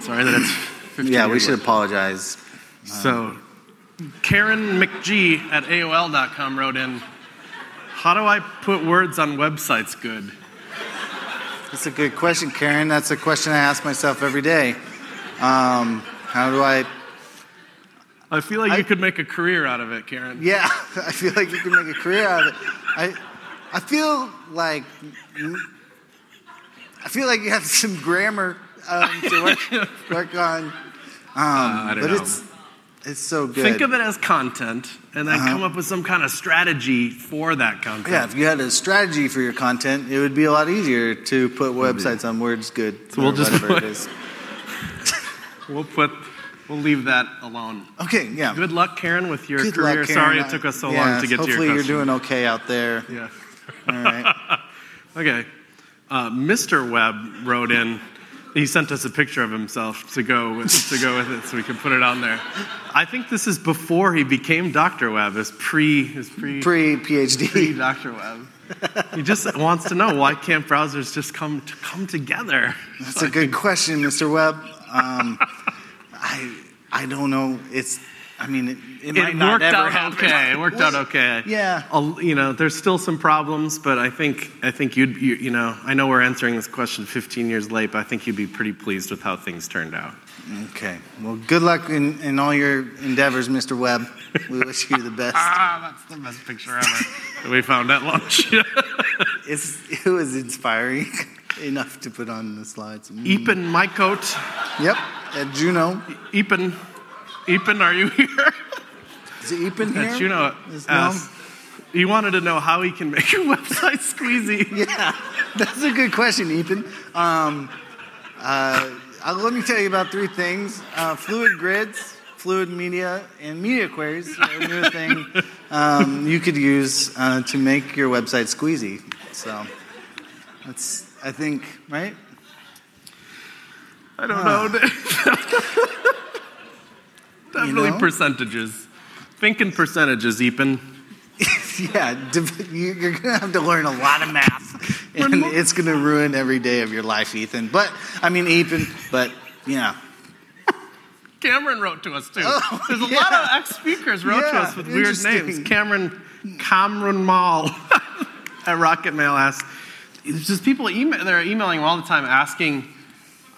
Sorry that it's 15 yeah, we should late. apologize. So Karen McGee at AOL.com wrote in, how do I put words on websites good? That's a good question, Karen. That's a question I ask myself every day. Um, how do I? I feel like I- you could make a career out of it, Karen. Yeah, I feel like you can make a career out of it. I, I feel like, I feel like you have some grammar um, to work, work on. Um, I don't but know. it's it's so good. Think of it as content and then Uh-huh. come up with some kind of strategy for that content. Yeah, if you had a strategy for your content, it would be a lot easier to put websites on words good So we'll just whatever put- it is. We'll put we'll leave that alone. Okay, yeah. Good luck, Karen, with your Good career. luck, Sorry it took us so Yes, long to get to your hopefully your you're doing okay out there. Yeah. All right. Okay. Uh, Mr. Webb wrote in. He sent us a picture of himself to go with, to go with it, so we can put it on there. I think this is before he became Dr. Webb. His pre his pre Pre PhD. Dr. Webb. He just wants to know why can't browsers just come to come together? That's a good question, Mr. Webb. Um, I I don't know. It's I mean it, it might it not worked ever out happen. okay. It worked out okay. Yeah. I'll- you know, there's still some problems, but I think I think you'd you, you know I know we're answering this question 15 years late, but I think you'd be pretty pleased with how things turned out. Okay. Well, good luck in, in all your endeavors, Mr. Webb. We wish you the best. Ah, that's the best picture ever we found at lunch. It's, it was inspiring enough to put on the slides. Mm. Epen Mycoat, Yep. At Juno. Epen, Epen, are you here? Is it Epen here? At Juno Is no? He wanted to know how he can make your website squeezy. Yeah, that's a good question, Ethan. Um, uh, uh, let me tell you about three things: uh, fluid grids, fluid media, and media queries are a new thing um, you could use uh, to make your website squeezy. So that's, I think, right? I don't know. Definitely know? percentages. Think in percentages, Epen. yeah, you- you're gonna have to learn a lot of math and it's going to ruin every day of your life, Ethan. But I mean, Ethan. But yeah, Cameron wrote to us too. Oh, There's a yeah. lot of ex speakers wrote to us with weird names. Cameron Cameron Moll at Rocket Mail asked. It's just people email. They're emailing all the time asking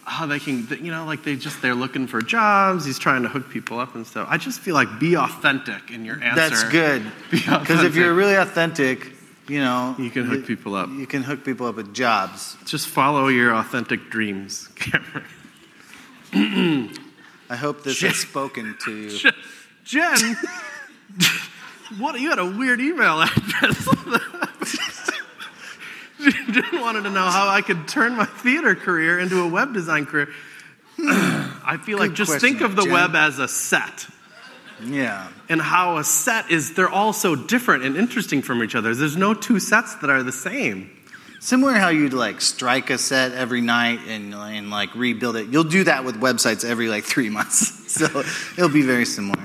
how they can. You know, like they just they're looking for jobs. He's trying to hook people up and stuff. I just feel like be authentic in your answer. that's good. Because if you're really authentic, you know, You can hook people up. You can hook people up with jobs. Just follow your authentic dreams, Cameron. I hope this has spoken to you. Jen, what you had a weird email address. Jen wanted to know how I could turn my theater career into a web design career. Hmm. I feel like just question, think of the Jen. web as a set. Yeah. And how a set is, they're all so different and interesting from each other. There's no two sets that are the same. Similar how you'd like strike a set every night and, and like rebuild it. You'll do that with websites every like three months. So it'll be very similar.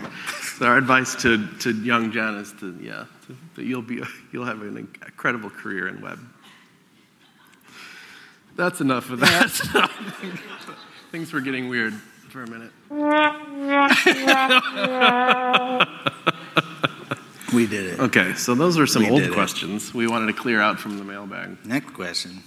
So our advice to, to young Jen is to, yeah, to, that you'll, be, you'll have an incredible career in web. That's enough of that. Things were getting weird for a minute. We did it. Okay, so those are some We old did it. questions we wanted to clear out from the mailbag. Next question.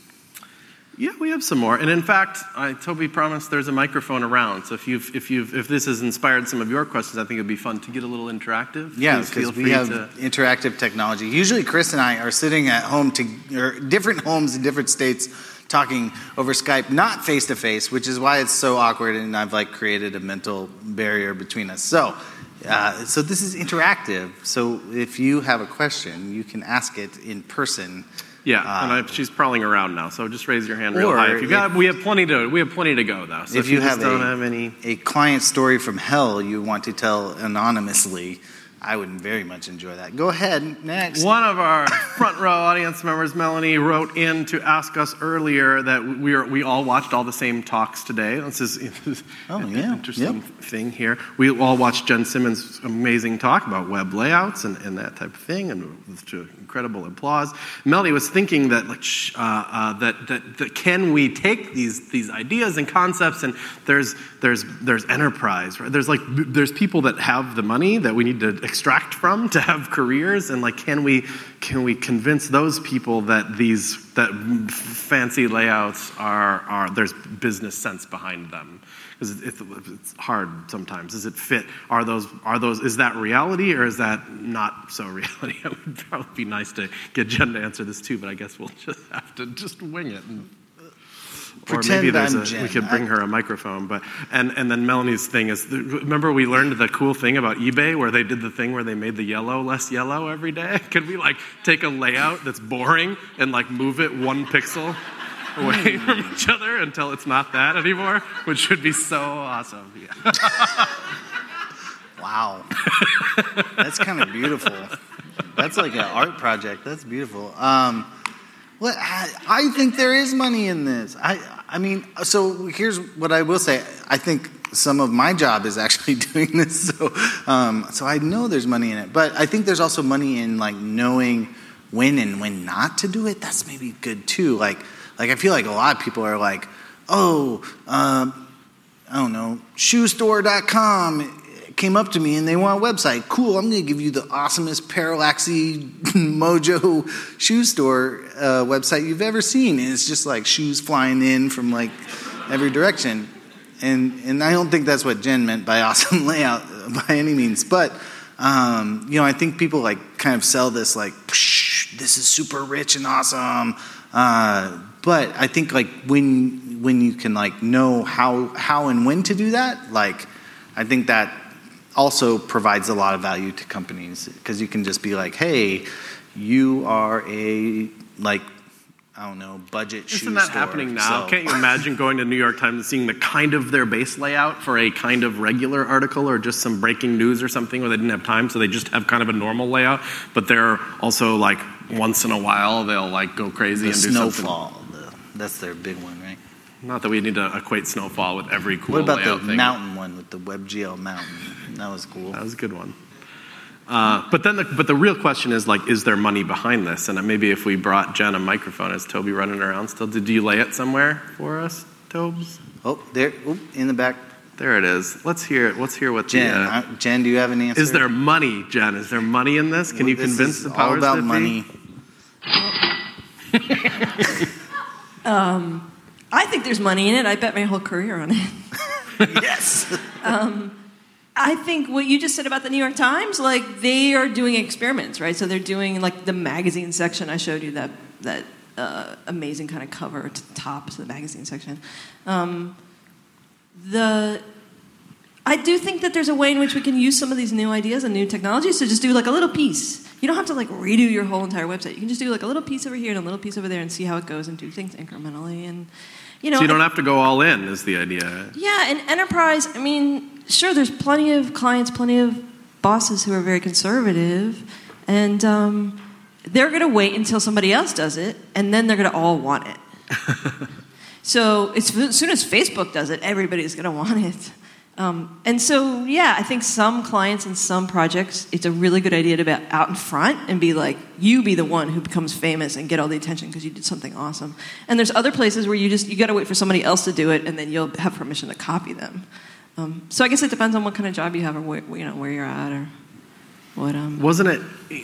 Yeah, we have some more, and in fact, I Toby promised there's a microphone around. So if you've, if you've, if this has inspired some of your questions, I think it'd be fun to get a little interactive. Yeah, Please feel because we free have to- interactive technology. Usually, Chris and I are sitting at home to or different homes in different states, talking over Skype, not face to face, which is why it's so awkward. And I've like created a mental barrier between us. So, uh, so this is interactive. So if you have a question, you can ask it in person. Yeah, Uh, and I, she's prowling around now, so just raise your hand real high. If you got, we have plenty to, we have plenty to go though. So if, if you just have a- have any, A client story from hell you want to tell anonymously, I would very much enjoy that. Go ahead, next. One of our front row audience members, Melanie, wrote in to ask us earlier that we are, we all watched all the same talks today. This is, this is Oh, an yeah. interesting Yep. thing here. We all watched Jen Simmons' amazing talk about web layouts and, and that type of thing, and to incredible applause. Melanie was thinking that like uh, uh, that, that that can we take these these ideas and concepts and there's there's there's enterprise right? there's like there's people that have the money that we need to extract from to have careers? And like can we can we convince those people that these that fancy layouts are are there's business sense behind them? Because it, it's hard sometimes. Does it fit? Are those are those is that reality or is that not so reality? It would probably be nice to get jen to answer this too but i guess we'll just have to just wing it and or maybe Pretend there's I'm a, Jen. we could bring her a microphone, but and and then Melanie's thing is, remember we learned the cool thing about eBay where they did the thing where they made the yellow less yellow every day. Could we like take a layout that's boring and like move it one pixel away Hmm. from each other until it's not that anymore, which would be so awesome. Yeah. Wow. That's kind of beautiful. That's like an art project. That's beautiful. Um, well, I, I think there is money in this. I, I mean, so here's what I will say. I think some of my job is actually doing this, so um, so I know there's money in it. But I think there's also money in like knowing when and when not to do it. That's maybe good too. Like, like I feel like a lot of people are like, oh, um, I don't know, shoestore.com came up to me and they want a website. Cool, I'm going to give you the awesomest Parallaxy Mojo shoe store uh, website you've ever seen. And it's just like shoes flying in from like every direction. And, and I don't think that's what Jen meant by awesome layout by any means. But, um, you know, I think people like kind of sell this like, "Psh, this is super rich and awesome. Uh, but I think like when when you can like know how how and when to do that, like I think that also provides a lot of value to companies because you can just be like, hey, you are a like I don't know budget shoe Isn't that store, happening now? so- Can't you imagine going to New York Times and seeing the kind of their base layout for a kind of regular article or just some breaking news or something where they didn't have time, so they just have kind of a normal layout, but they're also like once in a while they'll like go crazy the and do something. snowfall. That's their big one, right? Not that we need to equate snowfall with every cool What about the thing. mountain one with the WebGL mountain? That was cool. That was a good one. Uh, but then, the, but the real question is like, is there money behind this? And maybe if we brought Jen a microphone, is Toby running around still? Did you lay it somewhere for us, Tobes? Oh, there, oop, in the back. There it is. Let's hear it. Let's hear what Jen, the. Uh, uh, Jen, do you have an answer? is there money, Jen? Is there money in this? Can you This convince is the all powers about that be? money. I think there's money in it. I bet my whole career on it. yes. I think what you just said about the New York Times, like they are doing experiments, right? So they're doing like the magazine section. I showed you that that uh, amazing kind of cover to the top to the magazine section. Um, the I do think that there's a way in which we can use some of these new ideas and new technologies to just do like a little piece. You don't have to like redo your whole entire website. You can just do like a little piece over here and a little piece over there and see how it goes and do things incrementally. And you know, So you don't have to go all in, is the idea. yeah, and enterprise, I mean, sure, there's plenty of clients, plenty of bosses who are very conservative, and um, they're going to wait until somebody else does it, and then they're going to all want it. so it's, as soon as Facebook does it, everybody's going to want it. Um, and so, yeah, I think some clients and some projects, it's a really good idea to be out in front and be like, you be the one who becomes famous and get all the attention because you did something awesome. And there's other places where you just you got to wait for somebody else to do it, and then you'll have permission to copy them. Um, so I guess it depends on what kind of job you have or where, you know where you're at or what. Um, Wasn't it?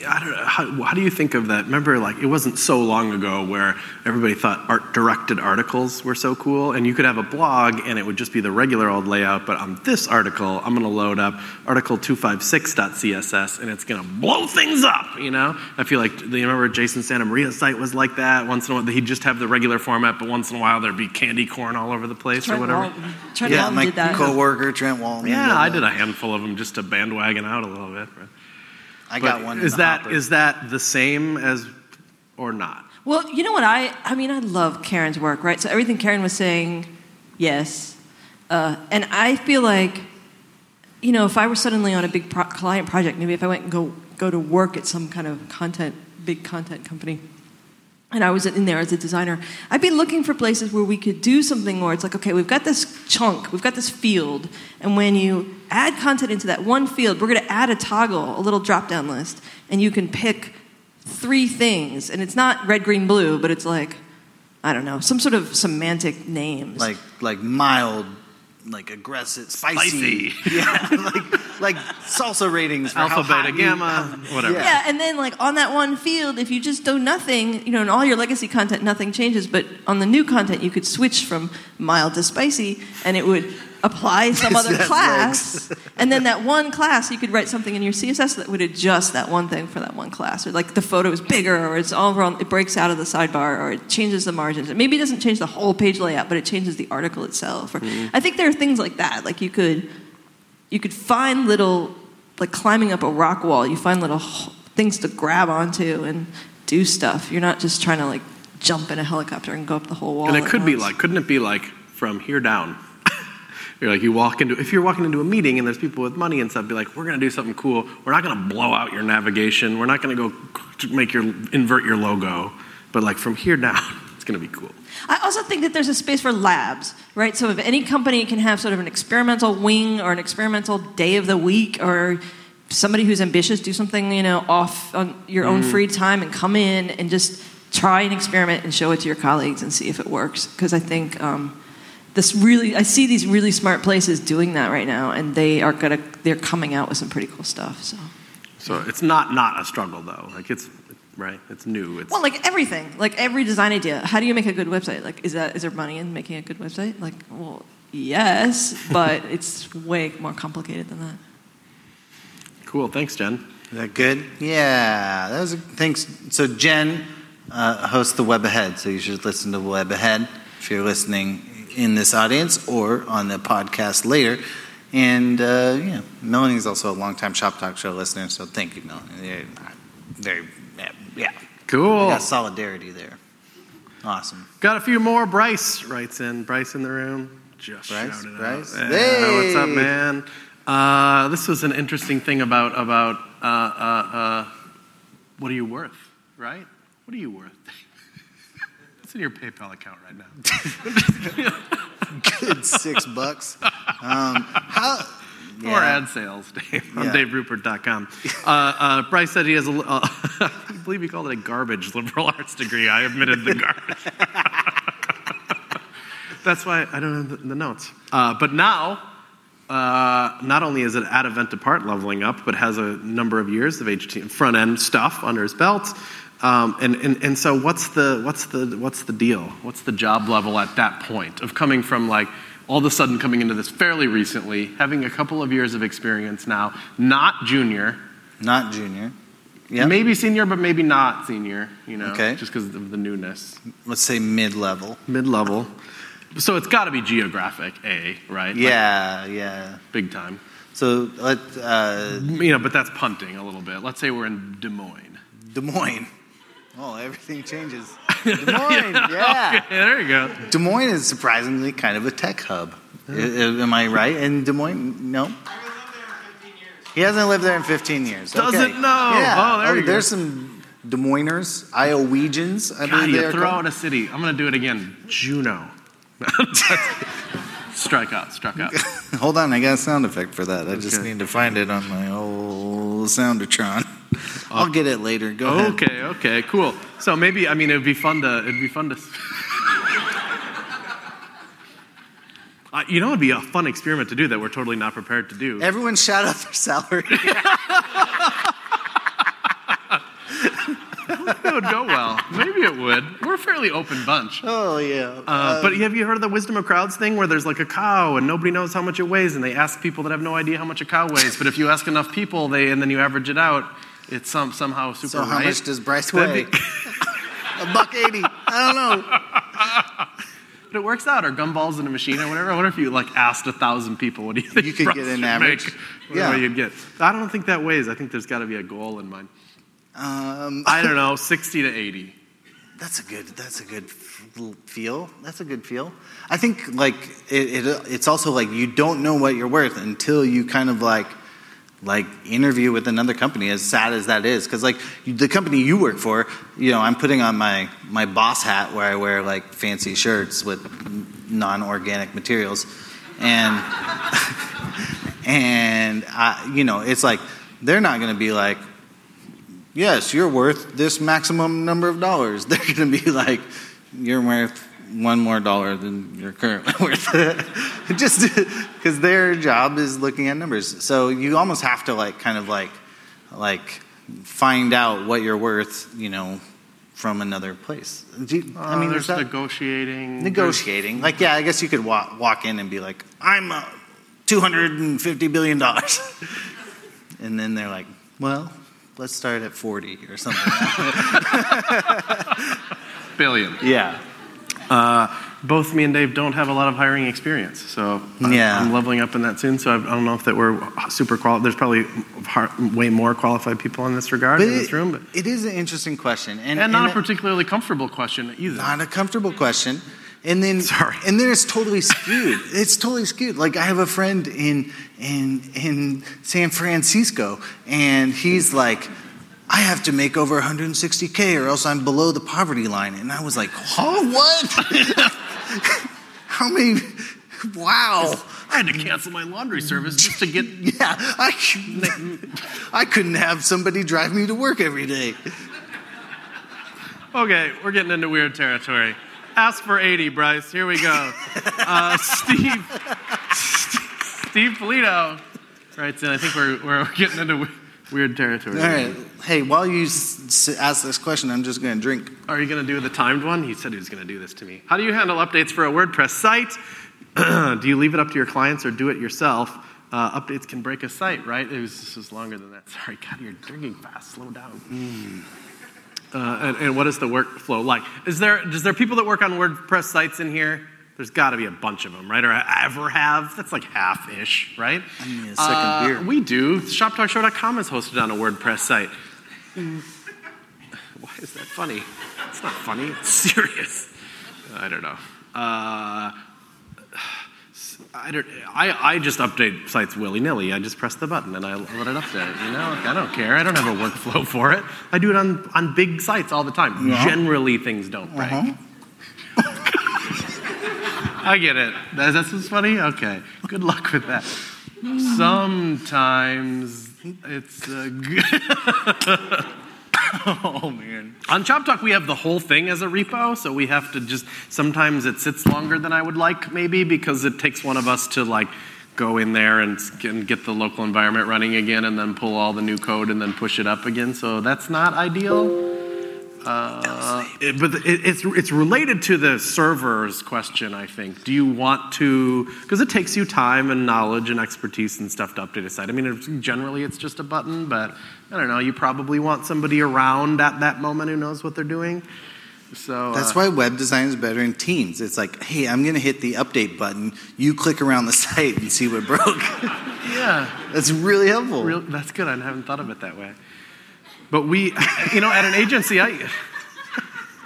I don't know. How, how do you think of that? Remember, like it wasn't so long ago where everybody thought art directed articles were so cool, and you could have a blog and it would just be the regular old layout. But on this article, I'm going to load up article 256.css, and it's going to blow things up. You know? I feel like you remember Jason Santa Maria's site was like that. Once in a while, he'd just have the regular format, but once in a while there'd be candy corn all over the place or whatever. Walton, Trent Yeah, Walton my did that. coworker Trent Walton. Yeah, I did a handful of them just to bandwagon out a little bit. But- I got but one. in Is the that hopper. is that the same as or not? Well, you know what I I mean I love Karen's work, right? So everything Karen was saying, yes, uh, and I feel like, you know, if I were suddenly on a big pro- client project, maybe if I went and go go to work at some kind of content big content company. And I was in there as a designer. I'd be looking for places where we could do something where it's like, okay, we've got this chunk, we've got this field, and when you add content into that one field, we're going to add a toggle, a little drop down list, and you can pick three things. And it's not red, green, blue, but it's like, I don't know, some sort of semantic names. like like mild, like aggressive, spicy. Yeah, like like salsa ratings. For how Alpha, hot beta, you- gamma, whatever. Yeah. Yeah, and then like on that one field, if you just do nothing, you know, in all your legacy content, nothing changes. But on the new content, you could switch from mild to spicy, and it would apply some other class. and then that one class, you could write something in your CSS that would adjust that one thing for that one class, or like the photo is bigger, or it's all wrong, it breaks out of the sidebar, or it changes the margins. Maybe it doesn't change the whole page layout, but it changes the article itself. Or mm. I think there are things like that. Like you could you could find little like climbing up a rock wall you find little things to grab onto and do stuff you're not just trying to like jump in a helicopter and go up the whole wall And it could be like, couldn't it be like from here down? You're like you walk into if you're walking into a meeting and there's people with money and stuff, be like, we're gonna do something cool. We're not gonna blow out your navigation. We're not gonna go make your invert your logo. But like from here down, it's gonna be cool. i also think that there's a space for labs right so if any company can have sort of an experimental wing or an experimental day of the week or somebody who's ambitious do something you know off on your own free time and come in and just try an experiment and show it to your colleagues and see if it works because i think um, this really i see these really smart places doing that right now and they are gonna they're coming out with some pretty cool stuff so So it's not not a struggle though. Like it's right. It's new. It's well like everything like every design idea how do you make a good website like is that is there money in making a good website like well yes but it's way more complicated than that cool. Thanks, Jen. Is that good? Yeah, that was thanks. So Jen uh, hosts the Web Ahead, so you should listen to Web Ahead if you're listening in this audience or on the podcast later. And uh, yeah, Melanie's also a longtime Shop Talk Show listener, so thank you, Melanie. Very, yeah. Cool. got solidarity there. Awesome. Got a few more. Bryce writes in. Bryce in the room. Just Bryce, shouted Bryce. out. Yeah, what's up, man? Uh, this was an interesting thing about about uh, uh, uh, what are you worth, right? What are you worth? What's in your PayPal account right now? Good six bucks. Um, how? Or ad sales, Dave, on Yeah. daverupert.com. Uh, uh, Bryce said he has a, uh, I believe he called it a garbage liberal arts degree. I admitted the garbage. That's why I don't have the, the notes. Uh, but now, uh, not only is it at event apart leveling up, but has a number of years of HT front end stuff under his belt. Um, and, and, and so what's the, what's, the, what's the deal? What's the job level at that point of coming from like all of a sudden coming into this fairly recently, having a couple of years of experience now, not junior, Not junior. Yeah. maybe senior, but maybe not senior, you know, Okay. just because of the newness. Let's say mid level. Mid level. So it's got to be geographic, A, right? Like, Yeah, yeah. big time. So let uh, You know, but that's punting a little bit. Let's say we're in Des Moines. Des Moines. Oh, everything changes. Des Moines, yeah. Okay, there you go. Des Moines is surprisingly kind of a tech hub. I- I- am I right? In Des Moines, no. He hasn't lived there in 15 years. Doesn't okay. know. Yeah. Oh, there oh, you go. There's some Des Moiners, Iowegians, I God, believe they you are throw called. out a city. I'm going to do it again. Juneau. Strike out, struck out. Hold on, I got a sound effect for that. I just Okay. need to find it on my old Soundertron. I'll get it later. Go ahead. Okay, okay, cool. So maybe, I mean, it'd be fun to, it'd be fun to. Uh, you know, it'd be a fun experiment to do that we're totally not prepared to do. Everyone shout out their salary. It would go well. Maybe it would. We're a fairly open bunch. oh yeah. Uh, but have you heard of the wisdom of crowds thing where there's like a cow and nobody knows how much it weighs and they ask people that have no idea how much a cow weighs but if you ask enough people they and then you average it out it's some, somehow super so how right. much does Bryce weigh? be- a buck eighty. I don't know. but it works out or gumballs in a machine or whatever. I wonder if you like asked a thousand people what do you think You could get an average. make? Yeah. you'd get. I don't think that weighs. I think there's got to be a goal in mind. Um, I don't know, 60 to 80. That's a good. That's a good feel. That's a good feel. I think like it, it. It's also like you don't know what you're worth until you kind of like like interview with another company. As sad as that is, because like the company you work for, you know, I'm putting on my my boss hat where I wear like fancy shirts with non-organic materials, and and I, you know, it's like they're not going to be like yes, you're worth this maximum number of dollars. They're going to be like, you're worth one more dollar than you're currently worth. Just because their job is looking at numbers. So you almost have to like kind of like like find out what you're worth, you know, from another place. You- I Uh, mean, there's that negotiating. negotiating? Like, yeah, I guess you could walk, walk in and be like, I'm uh, 250 billion dollars, and then they're like, well, let's start at 40 or something. Billion. yeah. Uh, both me and Dave don't have a lot of hiring experience, so I'm, Yeah. I'm leveling up in that soon. So I, I don't know if that we're super qualified. There's probably har way more qualified people in this regard in this it, room, but it is an interesting question, and, and not and a particularly comfortable question either. not a comfortable question. And then, Sorry. and then it's totally skewed. it's totally skewed. Like I have a friend in in in San Francisco, and he's like, I have to make over 160k, or else I'm below the poverty line. And I was like, huh, what? How many? Wow. I had to cancel my laundry service just to get. Yeah, I couldn't, I couldn't have somebody drive me to work every day. Okay, we're getting into weird territory. Ask for 80, Bryce. Here we go. Uh, Steve, Steve Polito writes in. I think we're, we're getting into we- weird territory. All right. Hey, while you s- s- ask this question, I'm just going to drink. Are you going to do the timed one? He said he was going to do this to me. How do you handle updates for a WordPress site? do you leave it up to your clients or do it yourself? Uh, updates can break a site, right? It was, this was longer than that. Sorry, God, you're drinking fast. Slow down. Uh, and, and what is the workflow like? Is there, is there people that work on WordPress sites in here? There's got to be a bunch of them, right? Or I ever have? That's like half-ish, right? I need a second Uh, beer. We do. ShopTalkShow.com is hosted on a WordPress site. Why is that funny? It's not funny. It's serious. I don't know. Uh, I don't. I, I just update sites willy nilly. I just press the button and I let it update. You know, like, I don't care. I don't have a workflow for it. I do it on on big sites all the time. Generally, things don't break. I get it. That, that's what's funny. Okay. Good luck with that. Sometimes it's uh, good. Oh man. On Shop Talk, we have the whole thing as a repo, so we have to just. Sometimes it sits longer than I would like, maybe, because it takes one of us to like go in there and, and get the local environment running again, and then pull all the new code and then push it up again. So that's not ideal. Uh, but it, it's it's related to the servers question. I think. Do you want to? Because it takes you time and knowledge and expertise and stuff to update a site. I mean, it's, generally it's just a button, but I don't know. You probably want somebody around at that moment who knows what they're doing. So That's uh, why web design is better in teams. It's like, hey, I'm going to hit the update button. You click around the site and see what broke. yeah. That's really helpful. Real, that's good. I haven't thought of it that way. But we, you know, at an agency, I,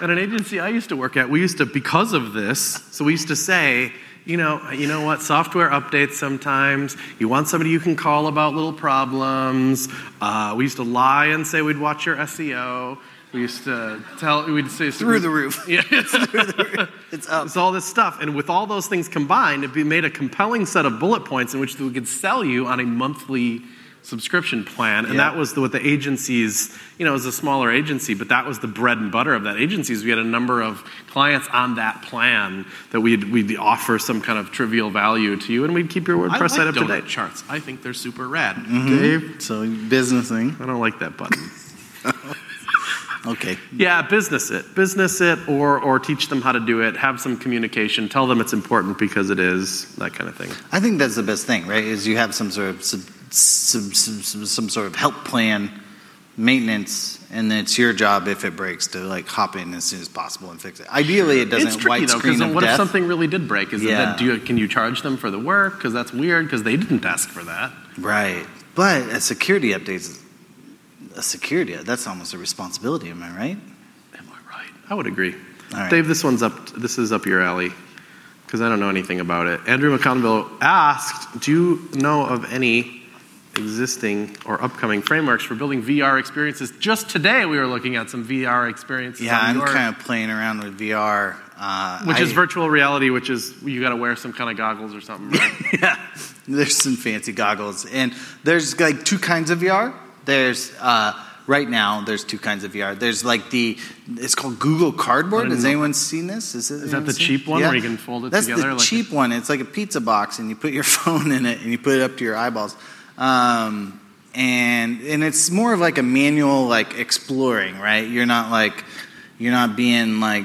at an agency I used to work at, we used to, because of this, so we used to say, you know, you know what, software updates sometimes. You want somebody you can call about little problems. Uh, we used to lie and say we'd watch your SEO. We used to tell, we'd say Through the roof. Yeah. It's up. It's all this stuff. And with all those things combined, it be- made a compelling set of bullet points in which we could sell you on a monthly subscription plan. And Yeah. that was the, what the agencies, you know, it was a smaller agency, but that was the bread and butter of that agency. is We had a number of clients on that plan that we'd, we'd offer some kind of trivial value to you, and we'd keep your WordPress I like site up to date. charts. I think they're super rad. Mm-hmm. Dave, so business thing. I don't like that button. Okay. Yeah, business it. Business it or or teach them how to do it. Have some communication. Tell them it's important because it is, that kind of thing. I think that's the best thing, right? Is you have some sort of some, some, some, some, some sort of help plan, maintenance, and then it's your job if it breaks to like hop in as soon as possible and fix it. Ideally, it doesn't it's tricky though, screen because what if something really did break? Is it Yeah. that do you, can you charge them for the work? Because that's weird. Because they didn't ask for that. Right, but a security update is a security. That's almost a responsibility. Am I right? Am I right? I would agree. Right. Dave, this one's up. This is up your alley because I don't know anything about it. Andrew McConville asked, "Do you know of any existing or upcoming frameworks for building VR experiences?" Just today, we were looking at some VR experiences. Yeah, I'm your- kind of playing around with VR. Uh, which is virtual reality, which is you got to wear some kind of goggles or something. Right? yeah, there's some fancy goggles, and there's like two kinds of VR. There's uh, right now there's two kinds of VR. There's like the it's called Google Cardboard. Has anyone seen this? Is, it, that the cheap one where you can fold it That's together the like a- cheap one. It's like a pizza box, and you put your phone in it, and you put it up to your eyeballs. Um, and and it's more of like a manual like exploring, right? You're not like you're not being like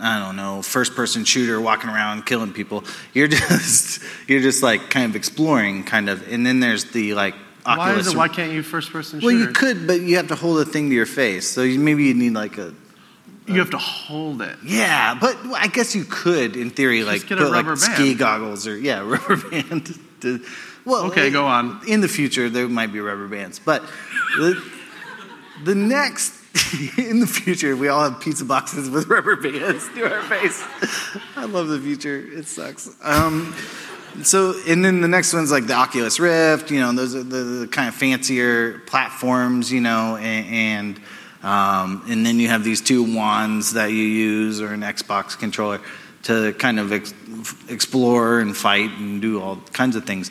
I don't know, first person shooter walking around killing people. You're just you're just like kind of exploring kind of and then there's the like why is it? Why can't you first person well, you could, but you have to hold a thing to your face. So you, maybe you need like a You have to hold it. yeah, but I guess you could, in theory, like get a put like band. ski goggles or yeah, rubber band. To, well, Okay, go on. In the future, there might be rubber bands, but the, the next in the future, we all have pizza boxes with rubber bands to our face. I love the future. It sucks. Um, so, and then the next one's like the Oculus Rift. You know, those are the, the kind of fancier platforms. You know, and. and um, and then you have these two wands that you use, or an Xbox controller, to kind of ex- explore and fight and do all kinds of things.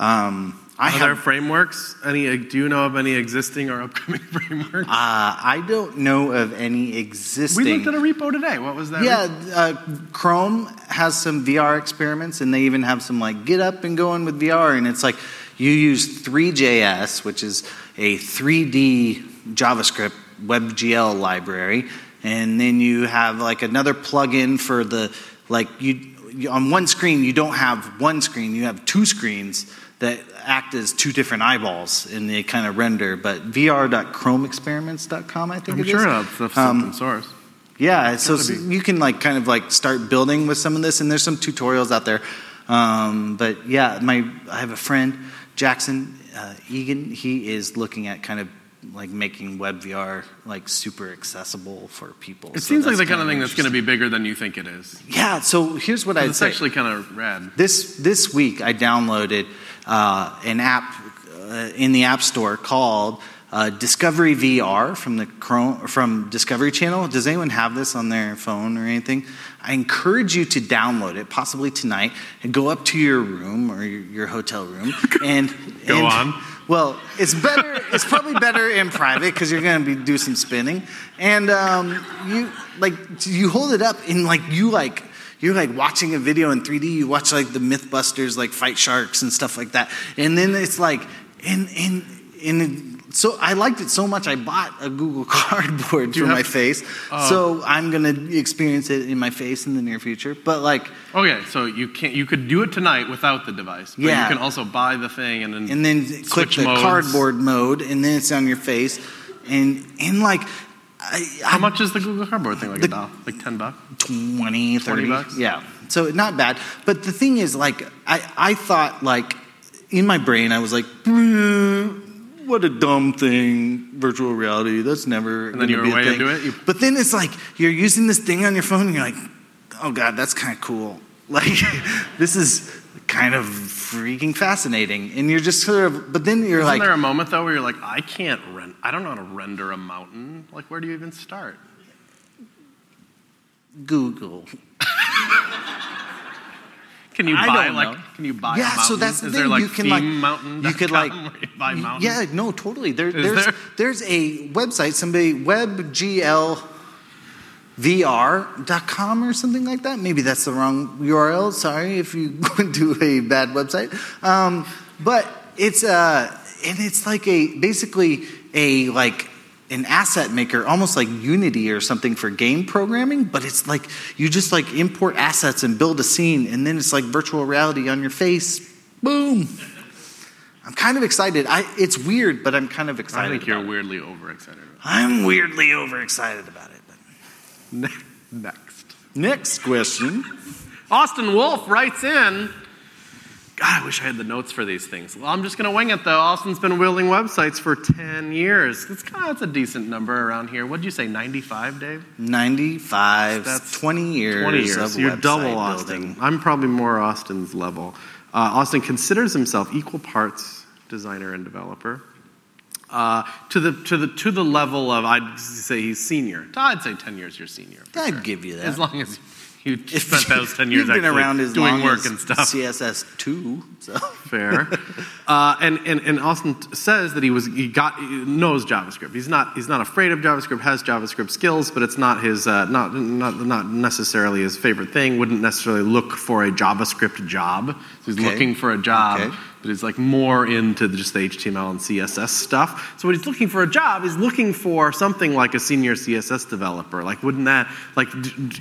Um, I Are there have, frameworks? Any? Do you know of any existing or upcoming frameworks? uh, I don't know of any existing. we looked at a repo today. What was that? Yeah, uh, Chrome has some VR experiments, and they even have some like get up and going with VR, and it's like you use 3JS, which is a 3D JavaScript WebGL library, and then you have like another plugin for the like you, you on one screen you don't have one screen, you have two screens that act as two different eyeballs, and they kind of render. But VR.chromeexperiments.com, I think I'm it is. sure that's that's Um, open source. yeah, so Gotta you can like kind of like start building with some of this, and there's some tutorials out there. Um, but yeah, my I have a friend Jackson uh, Egan. He is looking at kind of like making web VR like super accessible for people. It So seems like the kind of thing that's going to be bigger than you think it is. Yeah. So here's what I'd It's say. actually kind of rad. This this week, I downloaded uh, an app uh, in the App Store called uh, Discovery VR from the Chrome from Discovery Channel. Does anyone have this on their phone or anything? I encourage you to download it, possibly tonight, and go up to your room or your, your hotel room and Go and- on. Well, it's better. It's probably better in private because you're going to be do some spinning, and um, you like you hold it up and like you like you're like watching a video in 3D. You watch like the MythBusters like fight sharks and stuff like that, and then it's like and and and so I liked it so much I bought a Google Cardboard for my face. Oh. so I'm going to experience it in my face in the near future. But like Okay, so you can you could do it tonight without the device. But Yeah. you can also buy the thing and then and then click the modes. cardboard mode, and then it's on your face, and and like. I, How much is the Google Cardboard thing? Like The- a dollar, like ten bucks. 20 30 bucks? yeah so not bad but the thing is like i i thought like in my brain i was like "Hmm, what a dumb thing virtual reality that's never gonna be a way thing." into it? You- but then it's like you're using this thing on your phone and you're like oh god that's kind of cool like this is kind of freaking fascinating and you're just sort of but then you're like Isn't like there a moment though where you're like, I can't rent. I don't know how to render a mountain. Like, where do you even start? google Can you I buy don't like? know. Can you buy? yeah, a mountain? Yeah so that's the Is thing. there like you can like mountain? you could like buy mountains. yeah, no, totally. There, there's there? there's a website, somebody webglvr.com or something like that. Maybe that's the wrong URL. Sorry if you went to a bad website. Um, but it's uh, and it's like a basically a like an asset maker, almost like Unity or something for game programming, but it's like you just like import assets and build a scene, and then it's like virtual reality on your face. Boom. I'm kind of excited. I, it's weird, but I'm kind of excited. I think you're about it. weirdly overexcited. I'm weirdly overexcited about it. Next, Next question. Austin Wolf writes in. God, I wish I had the notes for these things. Well, I'm just going to wing it though. Austin's been wielding websites for 10 years. It's kind of that's a decent number around here. What did you say, 95, Dave? 95, That's 20 years. 20 years. Of You're double Austin. building. I'm probably more Austin's level. Uh, Austin considers himself equal parts designer and developer. Uh, to the to the to the level of I'd say he's senior. I'd say ten years you're senior. I'd sure. give you that. As long as you spent those ten years actually doing work and stuff. CSS two. So Fair. Uh, and, and, and Austin says that he was he got he knows JavaScript. He's not he's not afraid of JavaScript. Has JavaScript skills, but it's not his uh, not not not necessarily his favorite thing. Wouldn't necessarily look for a JavaScript job. So he's Okay. looking for a job, Okay. But he's like more into just the HTML and CSS stuff. So when he's looking for a job, he's looking for something like a senior CSS developer. Like wouldn't that like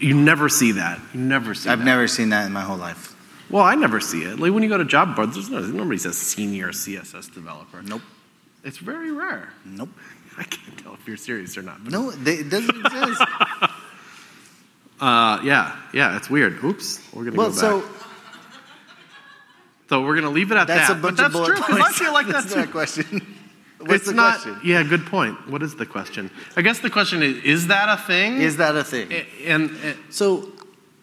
you never see that? You never see. I've that. never seen that in my whole life. Well, I never see it. Like when you go to job boards, there's no, nobody says senior CSS developer. Nope. It's very rare. Nope. I can't tell if you're serious or not. No, they, it doesn't exist. Uh, yeah, yeah, it's weird. Oops, we're gonna well, go back. so So, we're gonna leave it at that. that's that. a bunch but of that's bullet true because I feel like that's that's, not a question. What's it's the not. question? Yeah, good point. What is the question? I guess the question is: Is that a thing? Is that a thing? And So,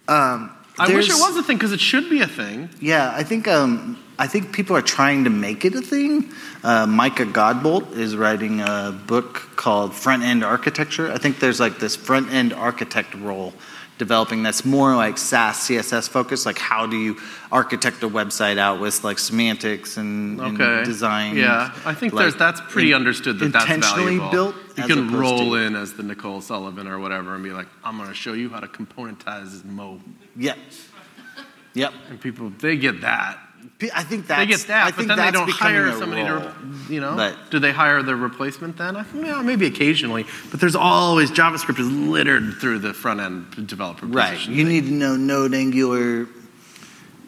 um, I wish it was a thing because it should be a thing. Yeah, I think um, I think people are trying to make it a thing. Uh, Micah Godbolt is writing a book called Front End Architecture. I think there's like this front end architect role developing that's more like Sass CSS focused. Like how do you architect a website out with like semantics and, and design? Yeah, I think like, there's that's pretty in- understood that that's intentionally valuable. built. You can roll to- in as the Nicole Sullivan or whatever and be like, I'm going to show you how to componentize Mo. Yep. Yep. And people, they get that. I think that's they get that, I but then they don't hire somebody role. to, you know, But- do they hire their replacement then? Yeah, maybe occasionally, but there's always JavaScript is littered through the front end developer Right. You need to know Node, Angular,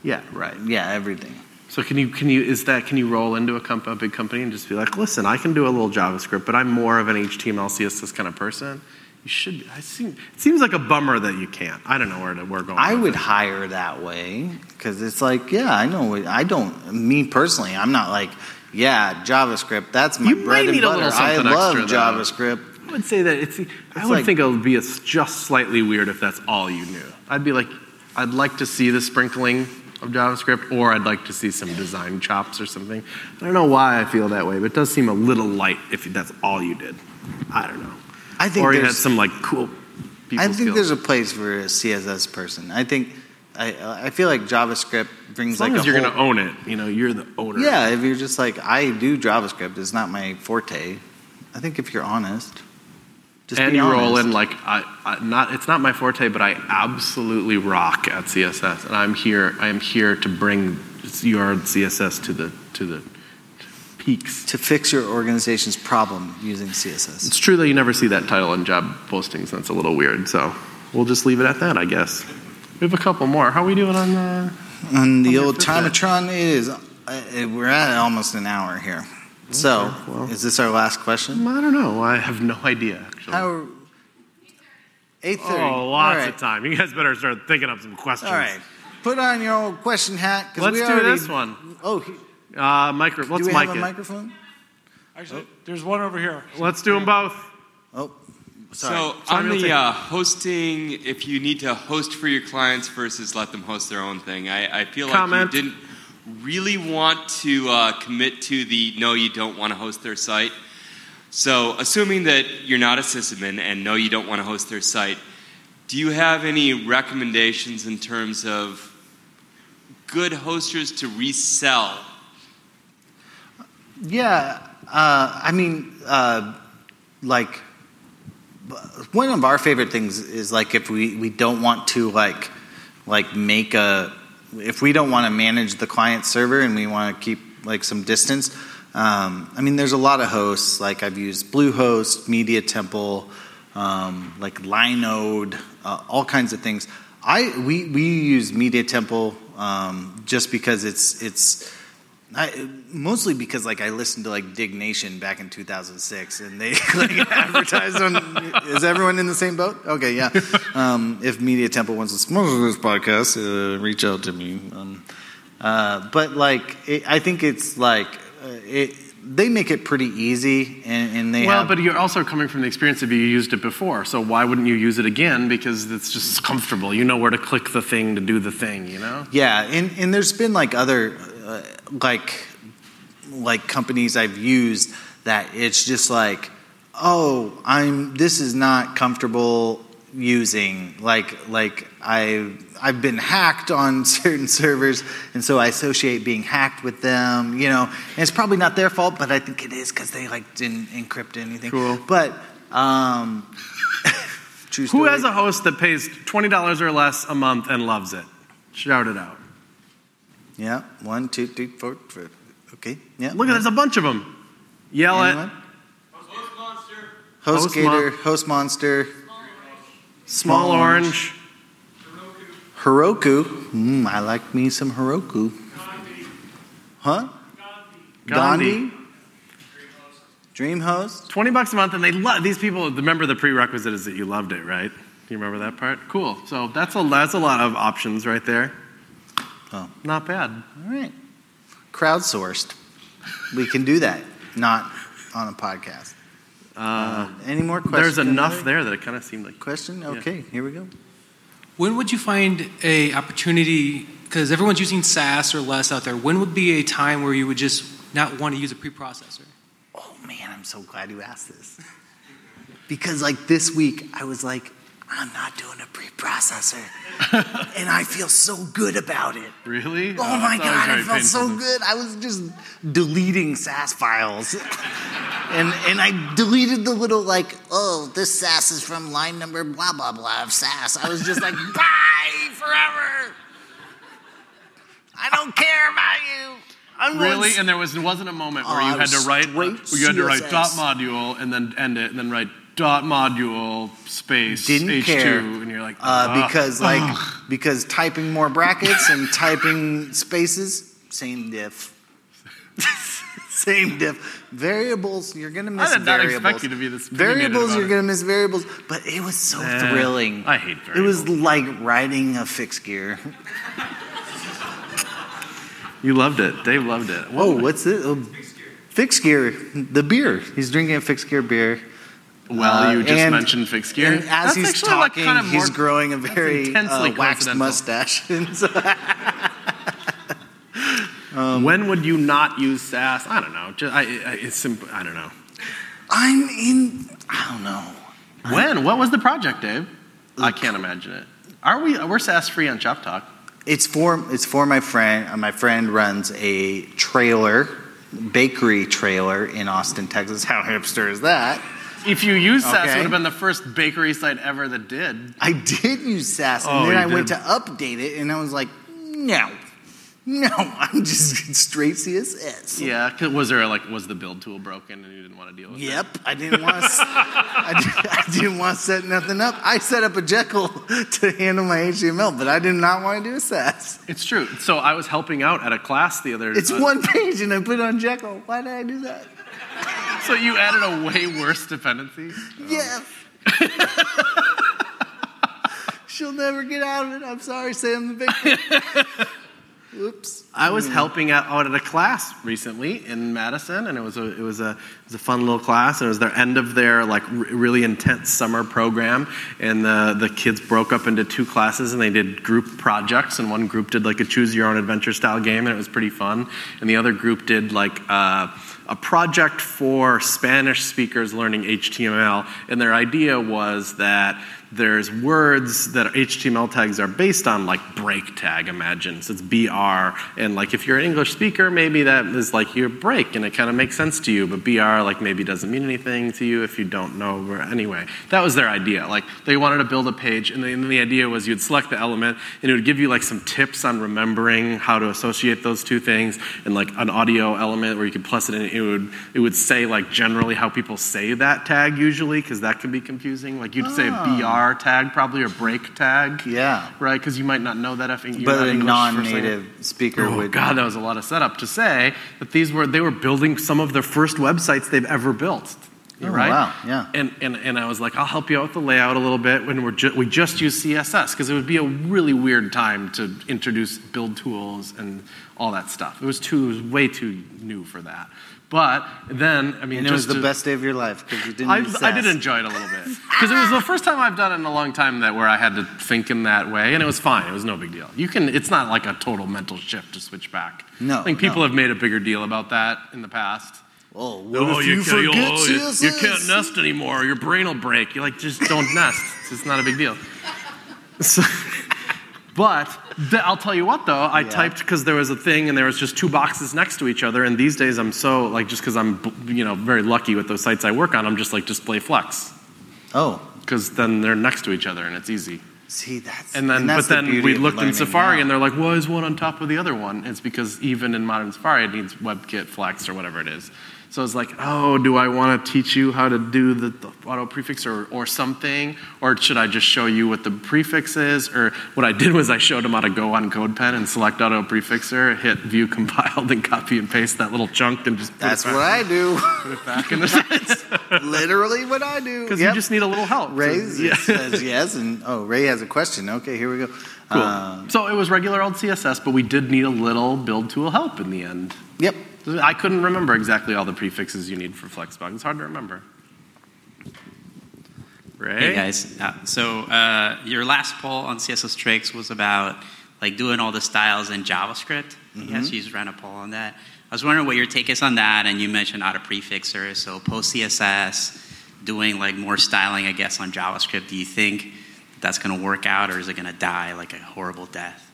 yeah, right. yeah, everything. So can you can you is that can you roll into a, comp, a big company and just be like, listen, I can do a little JavaScript, but I'm more of an HTML CSS kind of person. You should. I seem, it seems like a bummer that you can't. I don't know where to, we're going. I would it. hire that way because it's like, yeah, I know. I don't. Me personally, I'm not like, yeah, JavaScript. That's my You bread and butter. I love. JavaScript. I would say that it's. I would like- think it would be a, just slightly weird if that's all you knew. I'd be like, I'd like to see the sprinkling of JavaScript, or I'd like to see some design chops or something. I don't know why I feel that way, but it does seem a little light if that's all you did. I don't know. I think or you had there's- some like cool. People I think skills. there's a place for a CSS person. I think I I feel like JavaScript brings as long like as a you're going to own it, you know, you're the owner. Yeah, if you're just like I do JavaScript, it's not my forte. I think if you're honest, just and be you roll honest. in like I, I not it's not my forte, but I absolutely rock at CSS, and I'm here. I am here to bring your CSS to the to the peaks. to fix your organization's problem using CSS. It's true that you never see that title in job postings. That's a little weird. So we'll just leave it at that, I guess. We have a couple more. How are we doing on the? On the Okay, old fit that. Timatron, it is. Uh, we're at almost an hour here. So, well. is this our last question? I don't know. I have no idea. Actually. How? Eight thirty. oh, lots of time. You guys better start thinking up some questions. All right. Put on your old question hat. 'cause Let's we do already, this one. Oh, he- Uh, micro. do Let's we mic have a it. microphone? Actually, there's one over here. Let's do them both. Oh, sorry. So Sorry, on the uh, hosting, if you need to host for your clients versus let them host their own thing, I, I feel Comment. like you didn't really want to uh, commit to the no, you don't want to host their site. So assuming that you're not a sysadmin and no, you don't want to host their site, do you have any recommendations in terms of good hosters to resell? Yeah, uh, I mean, uh, like one of our favorite things is like if we, we don't want to like like make a if we don't want to manage the client server and we want to keep like some distance. Um, I mean, there's a lot of hosts. Like I've used Bluehost, Media Temple, um, like Linode, uh, all kinds of things. I we we use Media Temple um, just because it's it's I, mostly because like I listened to like Diggnation back in 2006, and they like advertised on. Is everyone in the same boat? Okay, yeah. Um, if Media Temple wants to sponsor this podcast, uh, reach out to me. Um, uh, but like, it, I think it's like uh, it. They make it pretty easy, and, and they Well, have. but you're also coming from the experience of you used it before, so why wouldn't you use it again? Because it's just comfortable. You know where to click the thing to do the thing. You know. Yeah, and, and there's been like other uh, like like companies I've used that it's just like, oh, I'm this is not comfortable using. Like like I I've been hacked on certain servers, and so I associate being hacked with them. You know, and it's probably not their fault, but I think it is because they like didn't encrypt anything. Cool. But um, Who has a host that pays twenty dollars or less a month and loves it? Shout it out. Yeah, one, two, three, four, five. Okay, yeah. Look, at there's a bunch of them. Yell Anyone? it. Host monster. Host Gator, Mon- Host Monster, Small orange. Heroku. Mm, I like me some Heroku. Huh? Gandi. Gandi. Dream host. Twenty bucks a month, and they love these people. Remember, the prerequisite is that you loved it, right? Do you remember that part? Cool. So that's a that's a lot of options right there. Oh. Not bad. All right. Crowdsourced. We can do that, not on a podcast. Uh, Any more questions? there's enough anybody? there that it kind of seemed like. Question? Okay, here we go. When would you find a opportunity? Because everyone's using Sass or less out there. When would be a time where you would just not want to use a preprocessor? Oh man, I'm so glad you asked this. Because like this week, I was like, I'm not doing a preprocessor, and I feel so good about it. Really? Oh, oh my god, I felt so good. I was just deleting Sass files. and and I deleted the little like, oh, this Sass is from line number blah blah blah of Sass. I was just like, bye forever. I don't care about you. I'm Really? And there was wasn't a moment Oh, where you had to write where you had to write dot module and then end it and then write dot module space didn't H2 care. and you're like uh, because like ugh." because typing more brackets and typing spaces same diff. Same diff. Variables you're gonna miss I did not variables expect you to be this variables you're it. gonna miss variables but it was so Eh, thrilling. I hate it was like riding a fixed gear. You loved it. Dave loved it. oh what's it? Oh, fixed gear. The beer. He's drinking a fixed gear beer Well, you Uh, just and- mentioned fixed gear. And as That's he's talking, kind of he's growing a very uh, waxed mustache. So- when would you not use Sass? I don't know. Just, I, I, it's simple. I don't know. I'm in. I don't know. When? What was the project, Dave? I can't imagine it. Are we? We're Sass free on Shop Talk. It's for it's for my friend. Uh, my friend runs a trailer, bakery trailer in Austin, Texas. How hipster is that? If you use Sass, Okay. it would have been the first bakery site ever that did. I did use Sass, and Oh, then I went to update it, and I was like, no, no, I'm just straight CSS. Yeah. 'cause Was there like was the build tool broken and you didn't want to deal with it? Yep, I didn't want to. I, did, I didn't want to set nothing up. I set up a Jekyll to handle my HTML, but I did not want to do a Sass. It's true. So I was helping out at a class the other. Day. It's uh, one page, and I put it on Jekyll. Why did I do that? So you added a way worse dependency. Yes. She'll never get out of it. I'm sorry, Sam the victim. Oops. I was helping out, out at a class recently in Madison, and it was a it was a it was a fun little class. And it was their end of their like r- really intense summer program, and the the kids broke up into two classes, and they did group projects. And one group did like a choose your own adventure style game, and it was pretty fun. And the other group did like. Uh, a project for Spanish speakers learning HTML, and their idea was that there's words that HTML tags are based on, like break tag, imagine. So it's BR, and like if you're an English speaker, maybe that is like your break, and it kind of makes sense to you, but BR like maybe doesn't mean anything to you if you don't know. Where, anyway, that was their idea. Like they wanted to build a page, and the, and the idea was you'd select the element, and it would give you like some tips on remembering how to associate those two things, and like an audio element where you could plus it in. It would it would say like generally how people say that tag usually, because that can be confusing. Like you'd say BR tag probably or break tag. Yeah. Right, because you might not know that if you're But not a English non-native speaker. Oh would. God, that was a lot of setup to say that these were they were building some of their first websites they've ever built. Oh, right? wow, yeah. And, and and I was like, I'll help you out with the layout a little bit when we're ju- we just use CSS because it would be a really weird time to introduce build tools and all that stuff. It was too it was way too new for that. But then I mean, And it was the to- best day of your life because you didn't I, I did enjoy it a little bit because it was the first time I've done it in a long time that where I had to think in that way, and it was fine. It was no big deal. You can. It's not like a total mental shift to switch back. No, I think people no. have made a bigger deal about that in the past. Oh, what if you, can't, forget oh, you- CSS? you can't nest anymore. Your brain will break. You're like just don't nest. It's not a big deal. So, but th- I'll tell you what though, I Yeah. typed because there was a thing and there was just two boxes next to each other. And these days I'm so like just because I'm you know very lucky with those sites I work on, I'm just like display flex Oh, because then they're next to each other and it's easy. see that's And then, that's but then beauty we looked in Safari now. and they're like, why is one on top of the other one? It's because even in modern Safari, it needs WebKit Flex or whatever it is. So it's like, oh, do I want to teach you how to do the, the auto prefix or, or something? Or should I just show you what the prefix is? Or what I did was I showed him how to go on CodePen and select auto prefixer, hit view compiled, and copy and paste that little chunk and just put That's it back, what I do. put it back in the sites. Literally what I do. Because Yep. you just need a little help. Ray Yeah. says yes, and oh, Ray has a question. Okay, here we go. Cool. Uh, so it was regular old CSS, but we did need a little build tool help in the end. yep. I couldn't remember exactly all the prefixes you need for Flexbox. It's hard to remember. Ray? Hey guys, uh, so uh, your last poll on CSS tricks was about like doing all the styles in JavaScript. Yes, you just ran a poll on that. I was wondering what your take is on that, and you mentioned auto prefixers, so post CSS, doing like more styling, I guess, on JavaScript. Do you think that's going to work out, or is it going to die like a horrible death?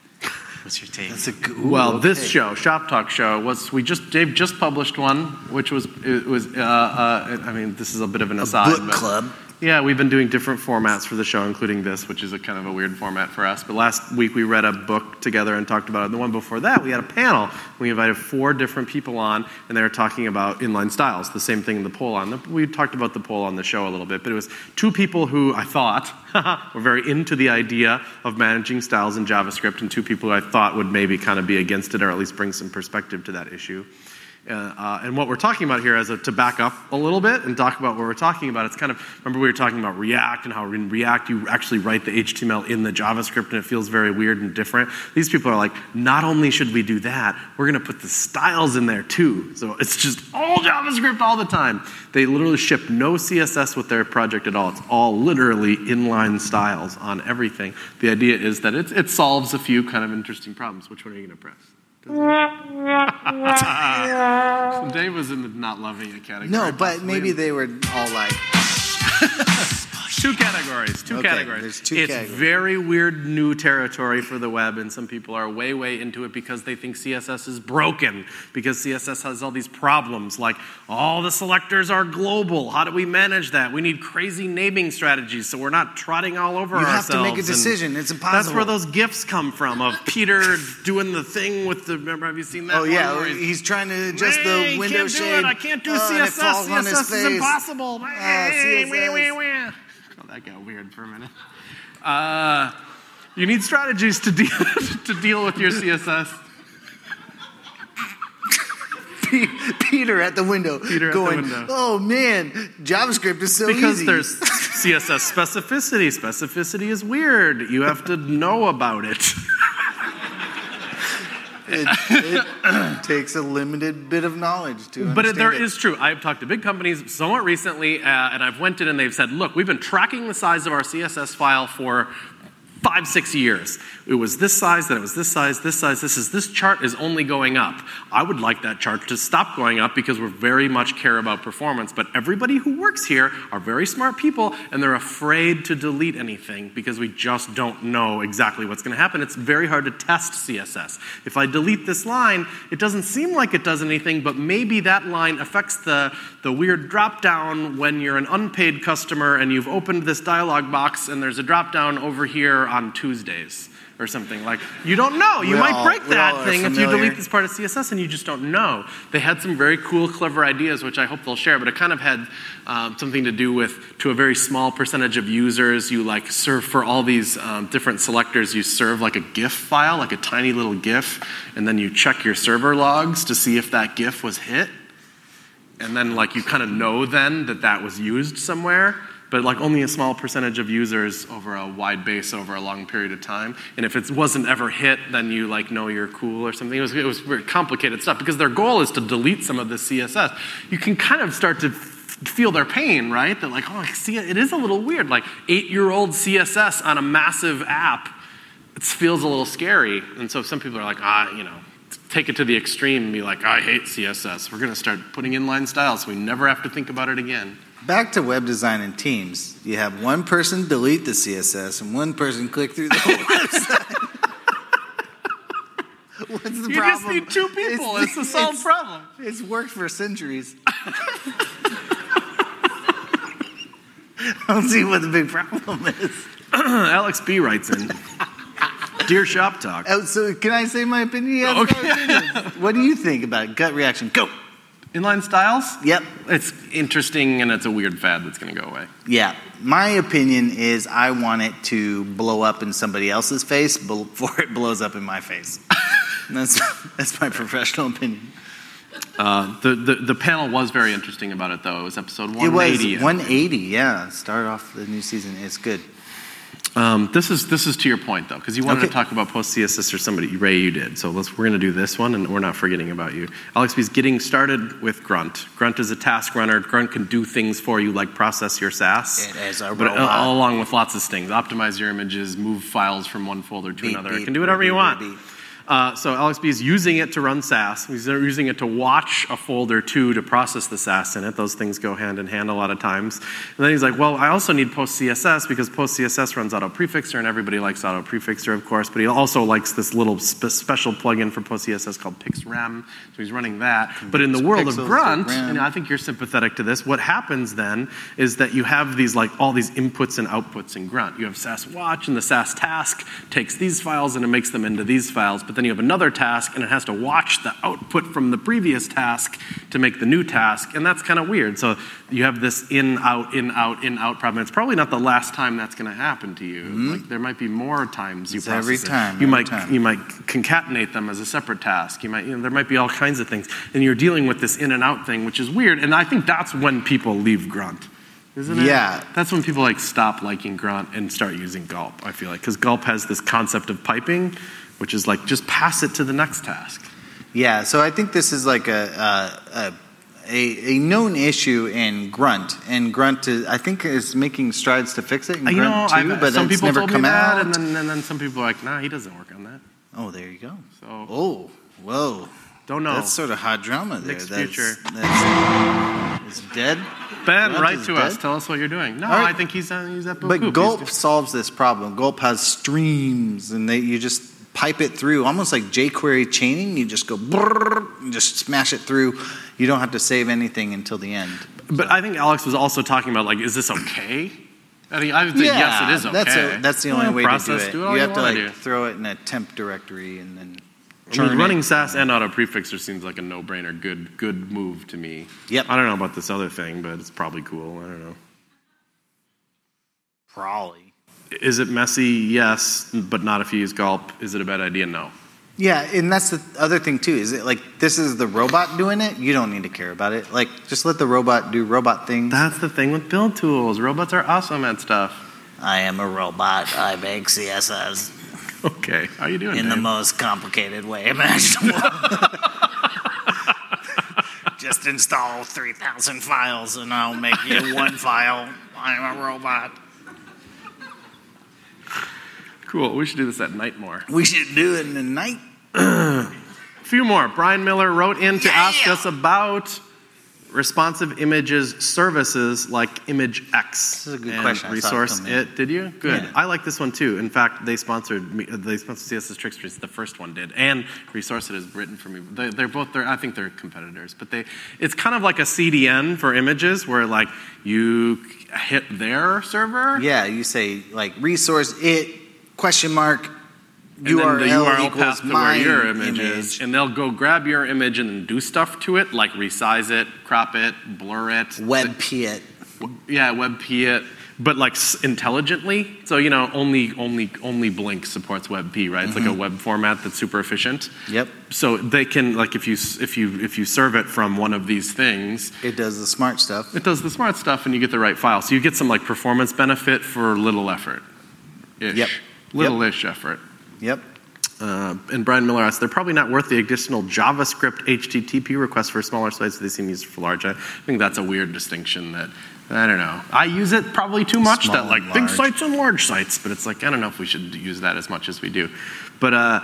What's your take? That's a good. ooh, Well, this show, Shop Talk show, was we just Dave just published one, which was it was uh, uh, I mean this is a bit of an aside, book but- club. Yeah, we've been doing different formats for the show, including this, which is a kind of a weird format for us. But last week we read a book together and talked about it. The one before that, we had a panel. We invited four different people on, and they were talking about inline styles. The same thing in the poll on. We talked about the poll on the show a little bit, but it was two people who I thought were very into the idea of managing styles in JavaScript, and two people who I thought would maybe kind of be against it, or at least bring some perspective to that issue. Uh, uh, and what we're talking about here is a, to back up a little bit and talk about what we're talking about. It's kind of remember we were talking about React and how in React you actually write the HTML in the JavaScript and it feels very weird and different. These people are like, not only should we do that, we're going to put the styles in there too. So it's just all JavaScript all the time. They literally ship no CSS with their project at all. It's all literally inline styles on everything. The idea is that it, it solves a few kind of interesting problems. Which one are you going to press? Dave was in the not loving it category. No, but maybe they were all like, two categories. Two Okay, categories. there's two it's categories. very weird new territory for the web, and some people are way, way into it because they think CSS is broken because CSS has all these problems. Like all the selectors are global. How do we manage that? We need crazy naming strategies so we're not trotting all over You have to make a and decision. It's That's where those gifs come from of Peter doing the thing with the. Remember, have you seen that? Oh, yeah, he's- he's trying to adjust Hey, the window can't do shade. It. I can't do uh, CSS. falls on his CSS is impossible. Ah, Hey, CSS. wah, wah, wah. That got weird for a minute. Uh, you need strategies to deal to deal with your CSS. Peter at the window, Peter at the going, window. "Oh man, JavaScript is so easy. Because easy." there's CSS specificity. Specificity is weird. You have to know about it. it, it takes a limited bit of knowledge to But there it. is true. I've talked to big companies somewhat recently, uh, and I've went in and they've said, "Look, we've been tracking the size of our CSS file for five, six years. It was this size, then it was this size, this size. This is this chart is only going up. I would like that chart to stop going up because we very much care about performance. But everybody who works here are very smart people, and they're afraid to delete anything because we just don't know exactly what's going to happen. It's very hard to test CSS. If I delete this line, it doesn't seem like it does anything, but maybe that line affects the, the weird drop down when you're an unpaid customer and you've opened this dialog box and there's a drop down over here on Tuesdays or something. Like, you don't know. You We might all- break that thing if you delete this part of CSS and you just don't know. They had some very cool, clever ideas, which I hope they'll share, but it kind of had um, something to do with, to a very small percentage of users, you like serve for all these um, different selectors, you serve like a GIF file, like a tiny little GIF, and then you check your server logs to see if that GIF was hit. And then, like, you kind of know then that that was used somewhere, but like only a small percentage of users over a wide base over a long period of time. And if it wasn't ever hit, then you like know you're cool or something. It was, it was very complicated stuff because their goal is to delete some of the CSS. You can kind of start to feel their pain, right? That like, oh, I see, it is a little weird. Like eight-year-old CSS on a massive app, it feels a little scary. And so some people are like, ah, you know, take it to the extreme and be like, I hate CSS. We're going to start putting inline styles so we never have to think about it again. Back to web design and teams. You have one person delete the CSS and one person click through the whole website. What's the You problem? You just need two people. It's, a solved problem. It's worked for centuries. I don't see what the big problem is. Alex B writes in, Dear Shop Talk. Oh, so can I say my opinion? Yes, oh, Okay. opinion. what do you think about it? Gut reaction. Go. Inline styles? Yep. It's interesting and it's a weird fad that's going to go away. Yeah. My opinion is I want it to blow up in somebody else's face before it blows up in my face. that's that's my professional opinion. Uh, the, the, the panel was very interesting about it, though. It was episode It 180. was 180. Yeah. Start off the new season. It's good. Um, this is this is to your point though, because you wanted Okay. to talk about post CSS or somebody. Ray, you did. So let's we're going to do this one, and we're not forgetting about you. Alex B's getting started with Grunt. Grunt is a task runner. Grunt can do things for you, like process your Sass. It is a but uh, robot. all along with lots of things, optimize your images, move files from one folder to Beep, another. it can do whatever beep, you beep, want. Uh, so Alex B is using it to run Sass. He's using it to watch a folder too to process the Sass in it. Those things go hand in hand a lot of times. And then he's like, well, I also need post CSS because post CSS runs auto prefixer and everybody likes auto prefixer, of course. But he also likes this little spe- special plugin for post CSS called PixRem. So he's running that. But in the world of Pixels Grunt, and I think you're sympathetic to this. What happens then is that you have these like all these inputs and outputs in Grunt. You have Sass watch, and the Sass task takes these files and it makes them into these files. But then you have another task, and it has to watch the output from the previous task to make the new task, and that's kind of weird. So you have this in out in out in out problem. It's probably not the last time that's going to happen to you. Like there might be more times you Mm-hmm. It's every process it. time, You every might time. you might concatenate them as a separate task. You might, you know, there might be all kinds of things, and you're dealing with this in and out thing, which is weird. And I think that's when people leave Grunt, isn't it? Yeah. That's when people like stop liking Grunt and start using Gulp. I feel like because Gulp has this concept of piping, which is like just pass it to the next task. Yeah, so I think this is like a a, a, a known issue in Grunt, and Grunt is, I think is making strides to fix it in Uh, you know, Grunt too, I've, but some it's people never told come me that, out. and then and then some people are like, nah, he doesn't work on that. oh, there you go. So Oh, Whoa. Don't know. That's sort of hot drama there. Mixed that's, future. That's, it's dead. ben, What write to us. Tell us what you're doing. No, right. I think he's uh, he's at. But Gulp solves this problem. Gulp has streams, and they you just pipe it through, almost like jQuery chaining. You just go brrrr, and just smash it through. You don't have to save anything until the end. But I think Alex was also talking about like, is this okay? I think I would say yes, it is okay. That's, a, that's the only way process, to do it. do you you have to like do. throw it in a temp directory and then. I mean, running it. Sass and auto prefixer seems like a no-brainer, good good move to me. Yep. I don't know about this other thing, but it's probably cool. I don't know. Probably. Is it messy? Yes, but not if you use Gulp. Is it a bad idea? No. Yeah, and that's the other thing too. Is it like this is the robot doing it? You don't need to care about it. Like just let the robot do robot things. That's the thing with build tools. Robots are awesome at stuff. I am a robot. I make CSS Okay, how are you doing? in the most complicated way imaginable. Just install 3,000 files and I'll make you one file. I'm a robot. Cool. We should do this at night more. We should do it in the night. A few more. Brian Miller wrote in to ask Yeah. us about responsive images services like imgix. This is a good and question. I saw it Resource it. Did you? Good. Yeah. I like this one too. In fact, they sponsored me. Uh, they sponsored CSS Tricksters. The first one did, and Resource it is written for me. They, they're both. They're, I think they're competitors, but they. It's kind of like a CDN for images, where like you hit their server. Yeah, you say like resource it question mark URL, the URL equals path to my where your image, image. is, and they'll go grab your image and do stuff to it, like resize it, crop it, blur it, WebP it. yeah, WebP it, but like intelligently. So you know, only only only Blink supports WebP, right? It's like a mm-hmm. web format that's super efficient. Yep. So they can like if you if you if you serve it from one of these things, It does the smart stuff. it does the smart stuff, and you get the right file. So you get some like performance benefit for little effort. Yep. Little-ish effort. Yep. Uh, and Brian Miller asked, they're probably not worth the additional JavaScript HTTP requests for smaller sites. They seem used for large. I think that's a weird distinction that, I don't know. I use it probably too much Small that like and big sites and large sites, but it's like, I don't know if we should use that as much as we do. But, uh,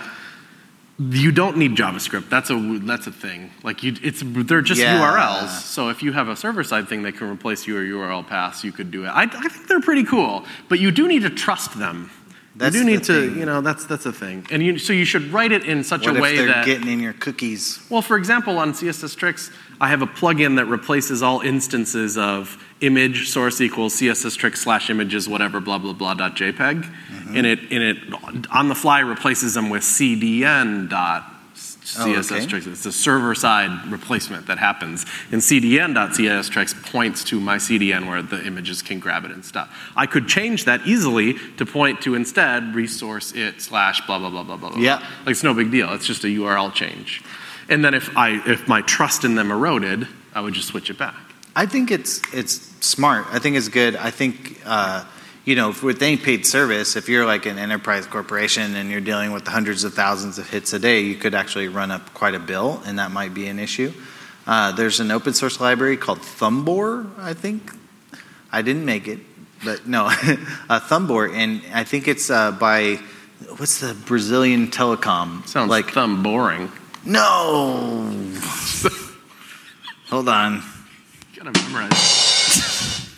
you don't need JavaScript. That's a that's a thing. Like you, it's they're just Yeah. URLs. So if you have a server side thing that can replace your URL paths, you could do it. I, I think they're pretty cool, but you do need to trust them. That's you do the need to, thing. you know, that's that's a thing. And you, so you should write it in such What a if way they're that getting in your cookies? well, for example, on CSS Tricks, I have a plugin that replaces all instances of image source equals CSS Tricks slash images whatever blah blah blah dot JPEG, Mm-hmm. and it and it on the fly replaces them with CDN dot Oh, CSS okay. Tricks. It's a server side replacement that happens, and CDN dot CSS Tricks points to my CDN where the images can grab it and stuff. I could change that easily to point to instead resource it slash blah blah blah blah blah. blah. Yeah. Like it's no big deal. It's just a URL change. And then if I if my trust in them eroded, I would just switch it back. I think it's it's smart. I think it's good. I think uh, you know with any paid service, if you're like an enterprise corporation and you're dealing with hundreds of thousands of hits a day, you could actually run up quite a bill, and that might be an issue. Uh, there's an open source library called Thumbor. I think I didn't make it, but no, uh, Thumbor, and I think it's uh, by what's the Brazilian telecom? Sounds like thumb boring. no. Hold on. You gotta memorize.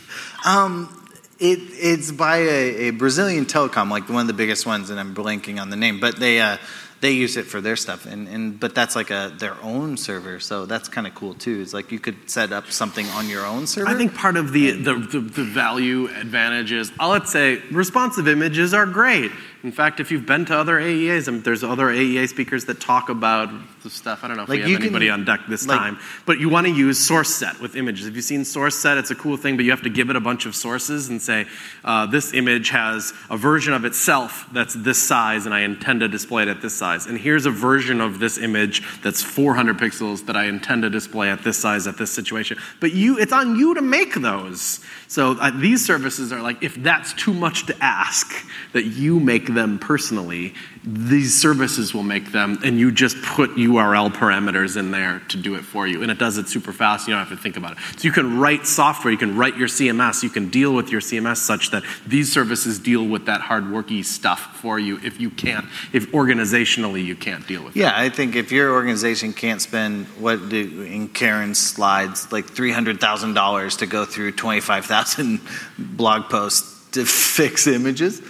It, it's by a, a Brazilian telecom, like one of the biggest ones, and I'm blanking on the name, but they uh, they use it for their stuff, and, and but that's like a their own server, so that's kind of cool too. It's like you could set up something on your own server. I think part of the, the, the, the value advantage is, uh, let's say, responsive images are great. In fact, if you've been to other AEAs, and there's other AEA speakers that talk about the stuff. I don't know if Like, we have you can- anybody on deck this like- time, but you want to use srcset with images. If you've seen srcset, it's a cool thing, but you have to give it a bunch of sources and say, uh, this image has a version of itself that's this size, and I intend to display it at this size. And here's a version of this image that's 400 pixels that I intend to display at this size at this situation. But you, it's on you to make those. So uh, these services are like, if that's too much to ask, that you make them personally. These services will make them, and you just put URL parameters in there to do it for you. And it does it super fast. You don't have to think about it. So you can write software, you can write your CMS, you can deal with your CMS such that these services deal with that hard worky stuff for you if you can't, if organizationally you can't deal with it. Yeah, I think if your organization can't spend what do, in Karen's slides like three hundred thousand dollars to go through twenty five thousand blog posts to fix images,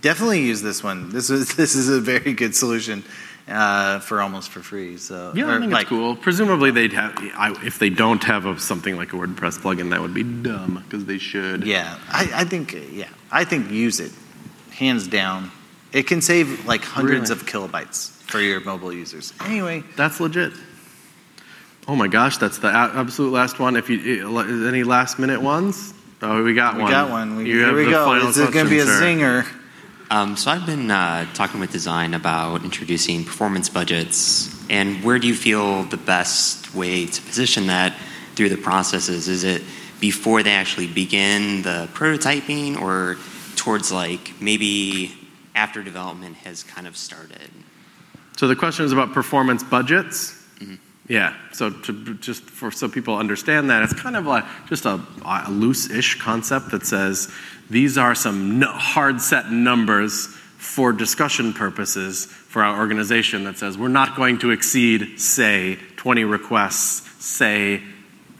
definitely use this one. This is this is a very good solution uh, for almost for free. So Yeah, I think like, it's cool. Presumably, they'd have. I, if they don't have a, something like a WordPress plugin, that would be dumb because they should. Yeah, I, I think yeah, I think use it, hands down. It can save like hundreds Really? of kilobytes for your mobile users. Anyway, That's legit. Oh my gosh, that's the absolute last one. If you eh, any last minute ones, oh, we got we one. We got one. We, You here we go. This is going to be a sir. zinger. Um, so I've been uh, talking with design about introducing performance budgets, and where do you feel the best way to position that through the processes? Is it before they actually begin the prototyping, or towards like maybe after development has kind of started? So the question is about performance budgets. Yeah. So just for so people understand that, it's kind of like just a, loose-ish concept that says these are some hard set numbers for discussion purposes for our organization. That says we're not going to exceed, say, 20 requests, say,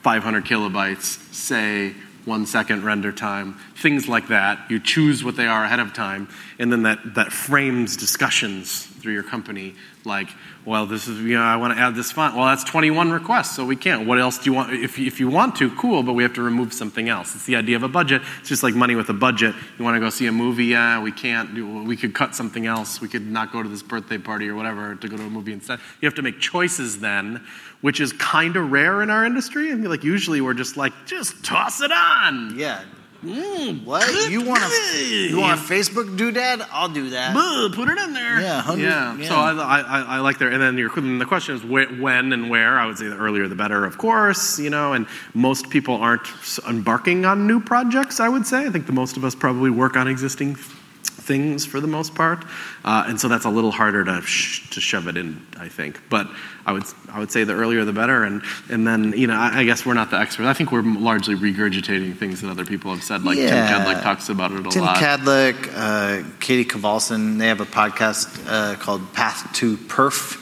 500 kilobytes, say. One second render time, things like that. You choose what they are ahead of time, and then that, that frames discussions through your company like, well, this is, you know, I want to add this font. Well, that's 21 requests, so we can't. What else do you want? If, if you want to, cool, but we have to remove something else. It's the idea of a budget. It's just like money with a budget. You want to go see a movie? Yeah, we can't. We could cut something else. We could not go to this birthday party or whatever to go to a movie instead. You have to make choices then, which is kind of rare in our industry. I mean, like, usually we're just like, just toss it on. Yeah. Mm, What you want a you want a Facebook doodad? I'll do that. Buh, put it in there. Yeah, 100 yeah. yeah. So I, I, I like there. And then your then the question is wh- when and where. I would say the earlier the better, of course. You know, and most people aren't embarking on new projects. I would say. I think the most of us probably work on existing things for the most part, uh, and so that's a little harder to sh- to shove it in. I think, but I would I would say the earlier the better. And and then you know I, I guess we're not the experts. I think we're largely regurgitating things that other people have said. Like Yeah. Tim Kadlec talks about it a Tim lot. Tim Kadlec, uh, Katie Kovalcin, they have a podcast uh, called Path to Perf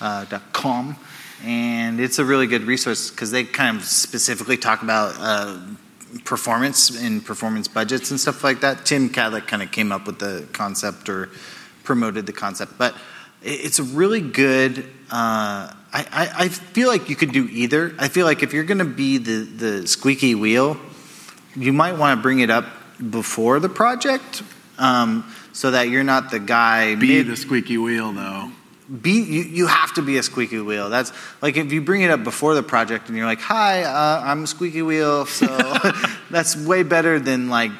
uh, dot .com, and it's a really good resource because they kind of specifically talk about uh, performance and performance budgets and stuff like that. Tim Kadlec kind of came up with the concept or promoted the concept, but it's a really good. Uh, I, I, I feel like you could do either. I feel like if you're going to be the, the squeaky wheel, you might want to bring it up before the project um, so that you're not the guy Be mid- the squeaky wheel, though. Be you, you have to be a squeaky wheel. That's like if you bring it up before the project and you're like hi uh, i'm a squeaky wheel so that's way better than like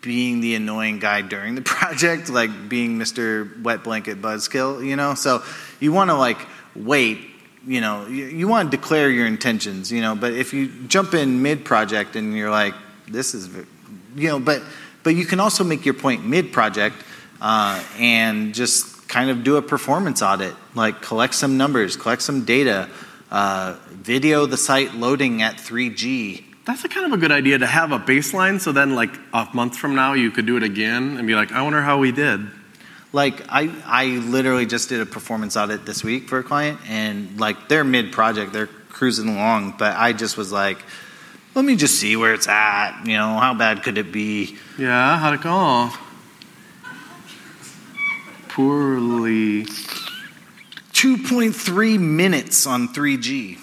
being the annoying guy during the project like being mr wet blanket buzzkill you know? So you want to like wait you know? You, you want to declare your intentions you know? But if you jump in mid project and you're like this is you know but but you can also make your point mid project uh, and just kind of do a performance audit, like collect some numbers, collect some data, uh, video the site loading at 3G. That's a kind of a good idea to have a baseline so then, like, a month from now, you could do it again and be like, I wonder how we did. Like I, I literally just did a performance audit this week for a client, and like they're mid project, they're cruising along, but I just was like, let me just see where it's at. You know, how bad could it be? Yeah, how'd it go? Poorly. 2.3 minutes on 3G.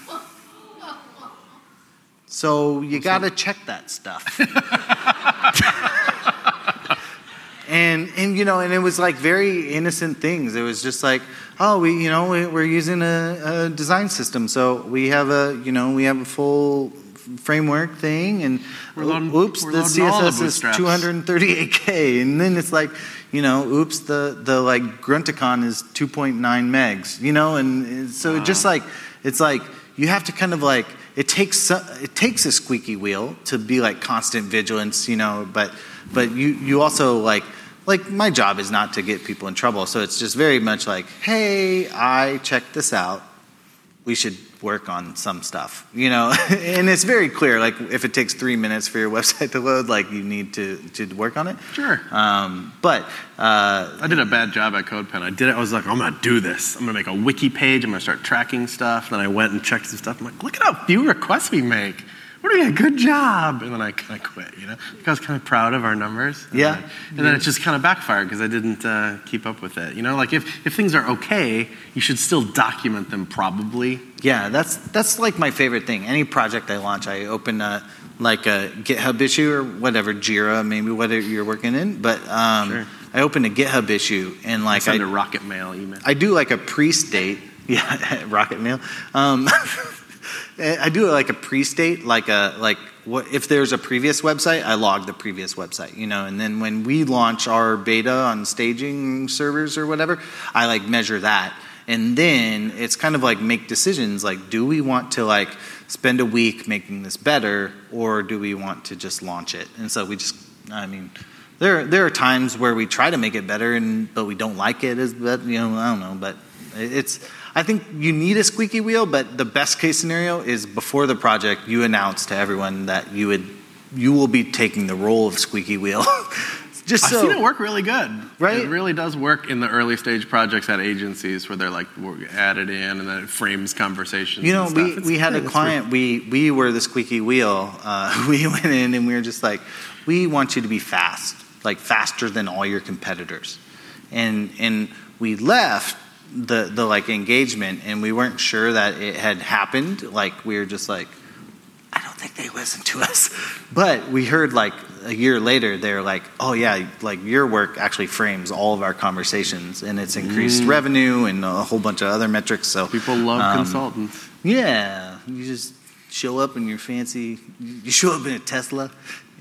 So you got to check that stuff. and and you know, and it was like very innocent things. It was just like, oh, we you know we, we're using a, a design system, so we have a you know we have a full framework thing, and loading- oops, we're the loading the CSS is 238k, and then it's like, you know, oops, the the like Grunticon is 2.9 megs, you know, and, so it just like it's like you have to kind of like it takes it takes a squeaky wheel to be like constant vigilance, you know, but but you you also like like my job is not to get people in trouble. So it's just very much like, hey, I checked this out. We should work on some stuff, you know. and it's very clear. Like if it takes three minutes for your website to load, like you need to to work on it. Sure. Um, but uh, I did a bad job at CodePen. I did it. I was like, I'm gonna do this. I'm gonna make a wiki page. I'm gonna start tracking stuff. Then I went and checked some stuff. I'm like, look at how few requests we make. We're doing a good job. And then I kind of quit. You know, I was kind of proud of our numbers. And Yeah. then and then it just kind of backfired because I didn't uh, keep up with it. You know, like if if things are okay, you should still document them. Probably. Yeah, that's that's like my favorite thing. Any project I launch, I open a like a GitHub issue or whatever Jira, maybe whatever you're working in. But um, Sure. I open a GitHub issue and like I Send I, a rocket mail email. I do like a pre-state. Yeah, rocket mail. Um, I do it like a pre-state, like a like what if there's a previous website, I log the previous website, you know, and then when we launch our beta on staging servers or whatever, I like measure that, and then it's kind of like make decisions like do we want to like spend a week making this better or do we want to just launch it? And so we just, I mean. There, there are times where we try to make it better, and but we don't like it as, but you know, I don't know. But it's, I think you need a squeaky wheel. But the best case scenario is before the project, you announce to everyone that you would, you will be taking the role of squeaky wheel. Just I've so, seen it work really good. Right? It really does work in the early stage projects at agencies where they're like we're added in and then it frames conversations. You know, and stuff. we, It's we had a It's client, we, we were the squeaky wheel. Uh, we went in and we were just like, we want you to be fast, like faster than all your competitors. And, and we left the, the like engagement and we weren't sure that it had happened. Like, we were just like, I don't think they listen to us. But we heard like a year later, they're like, oh yeah, like your work actually frames all of our conversations and it's increased revenue and a whole bunch of other metrics. So People love um, consultants. yeah, you just show up in your fancy. You show up in a Tesla.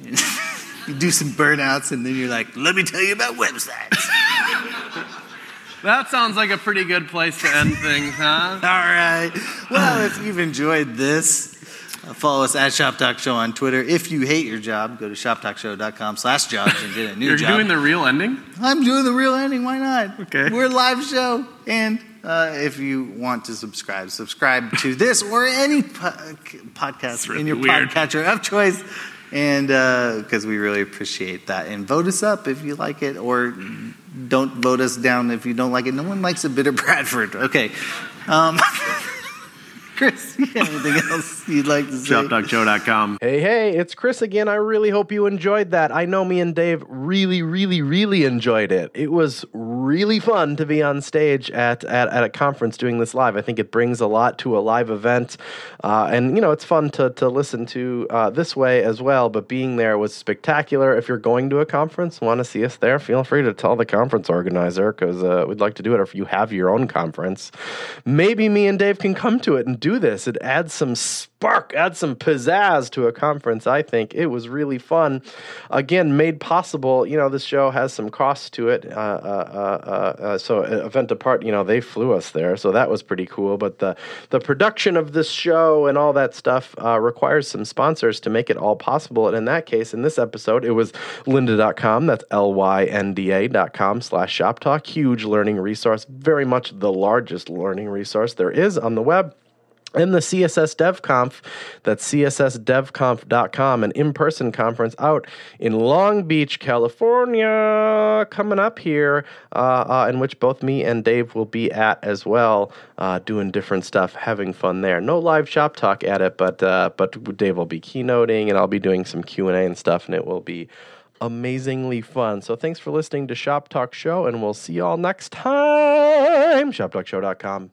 And you do some burnouts, and then you're like, "Let me tell you about websites." That sounds like a pretty good place to end things, huh? All right. Well, if you've enjoyed this, uh, follow us at Shop Talk Show on Twitter. If you hate your job, go to shoptalkshow.com/jobs and get a new You're job. doing the real ending? I'm doing the real ending. Why not? Okay. We're a live show. And uh, if you want to subscribe, subscribe to this or any po- podcast really in your weird. podcatcher of choice. And because we really appreciate that. And vote us up if you like it, or don't vote us down if you don't like it. No one likes a bitter Bradford. Okay. Um, Chris, you got anything else you'd like to say? ShopTalkShow.com. Hey, hey, it's Chris again. I really hope you enjoyed that. I know me and Dave really, really, really enjoyed it. It was really fun to be on stage at, at, at a conference doing this live. I think it brings a lot to a live event. Uh, and, you know, it's fun to, to listen to uh, this way as well, but being there was spectacular. If you're going to a conference, want to see us there, feel free to tell the conference organizer because uh, we'd like to do it. Or if you have your own conference, maybe me and Dave can come to it and do this. It adds some spark, adds some pizzazz to a conference. I think it was really fun. Again, made possible. You know, this show has some costs to it. Uh, uh, uh, uh, uh, so, uh, event apart, you know, they flew us there, so that was pretty cool. But the the production of this show and all that stuff requires some sponsors to make it all possible. And in that case, in this episode, it was lynda.com. That's L Y N D A.com slash shop talk. Huge learning resource, very much the largest learning resource there is on the web. And the CSS DevConf, that's cssdevconf.com, an in person conference out in Long Beach, California, coming up here, uh, uh, in which both me and Dave will be at as well, uh, doing different stuff, having fun there. No live shop talk at it, but uh, but Dave will be keynoting, and I'll be doing some Q and A and stuff, and it will be amazingly fun. So thanks for listening to Shop Talk Show, and we'll see y'all next time. ShopTalkShow.com.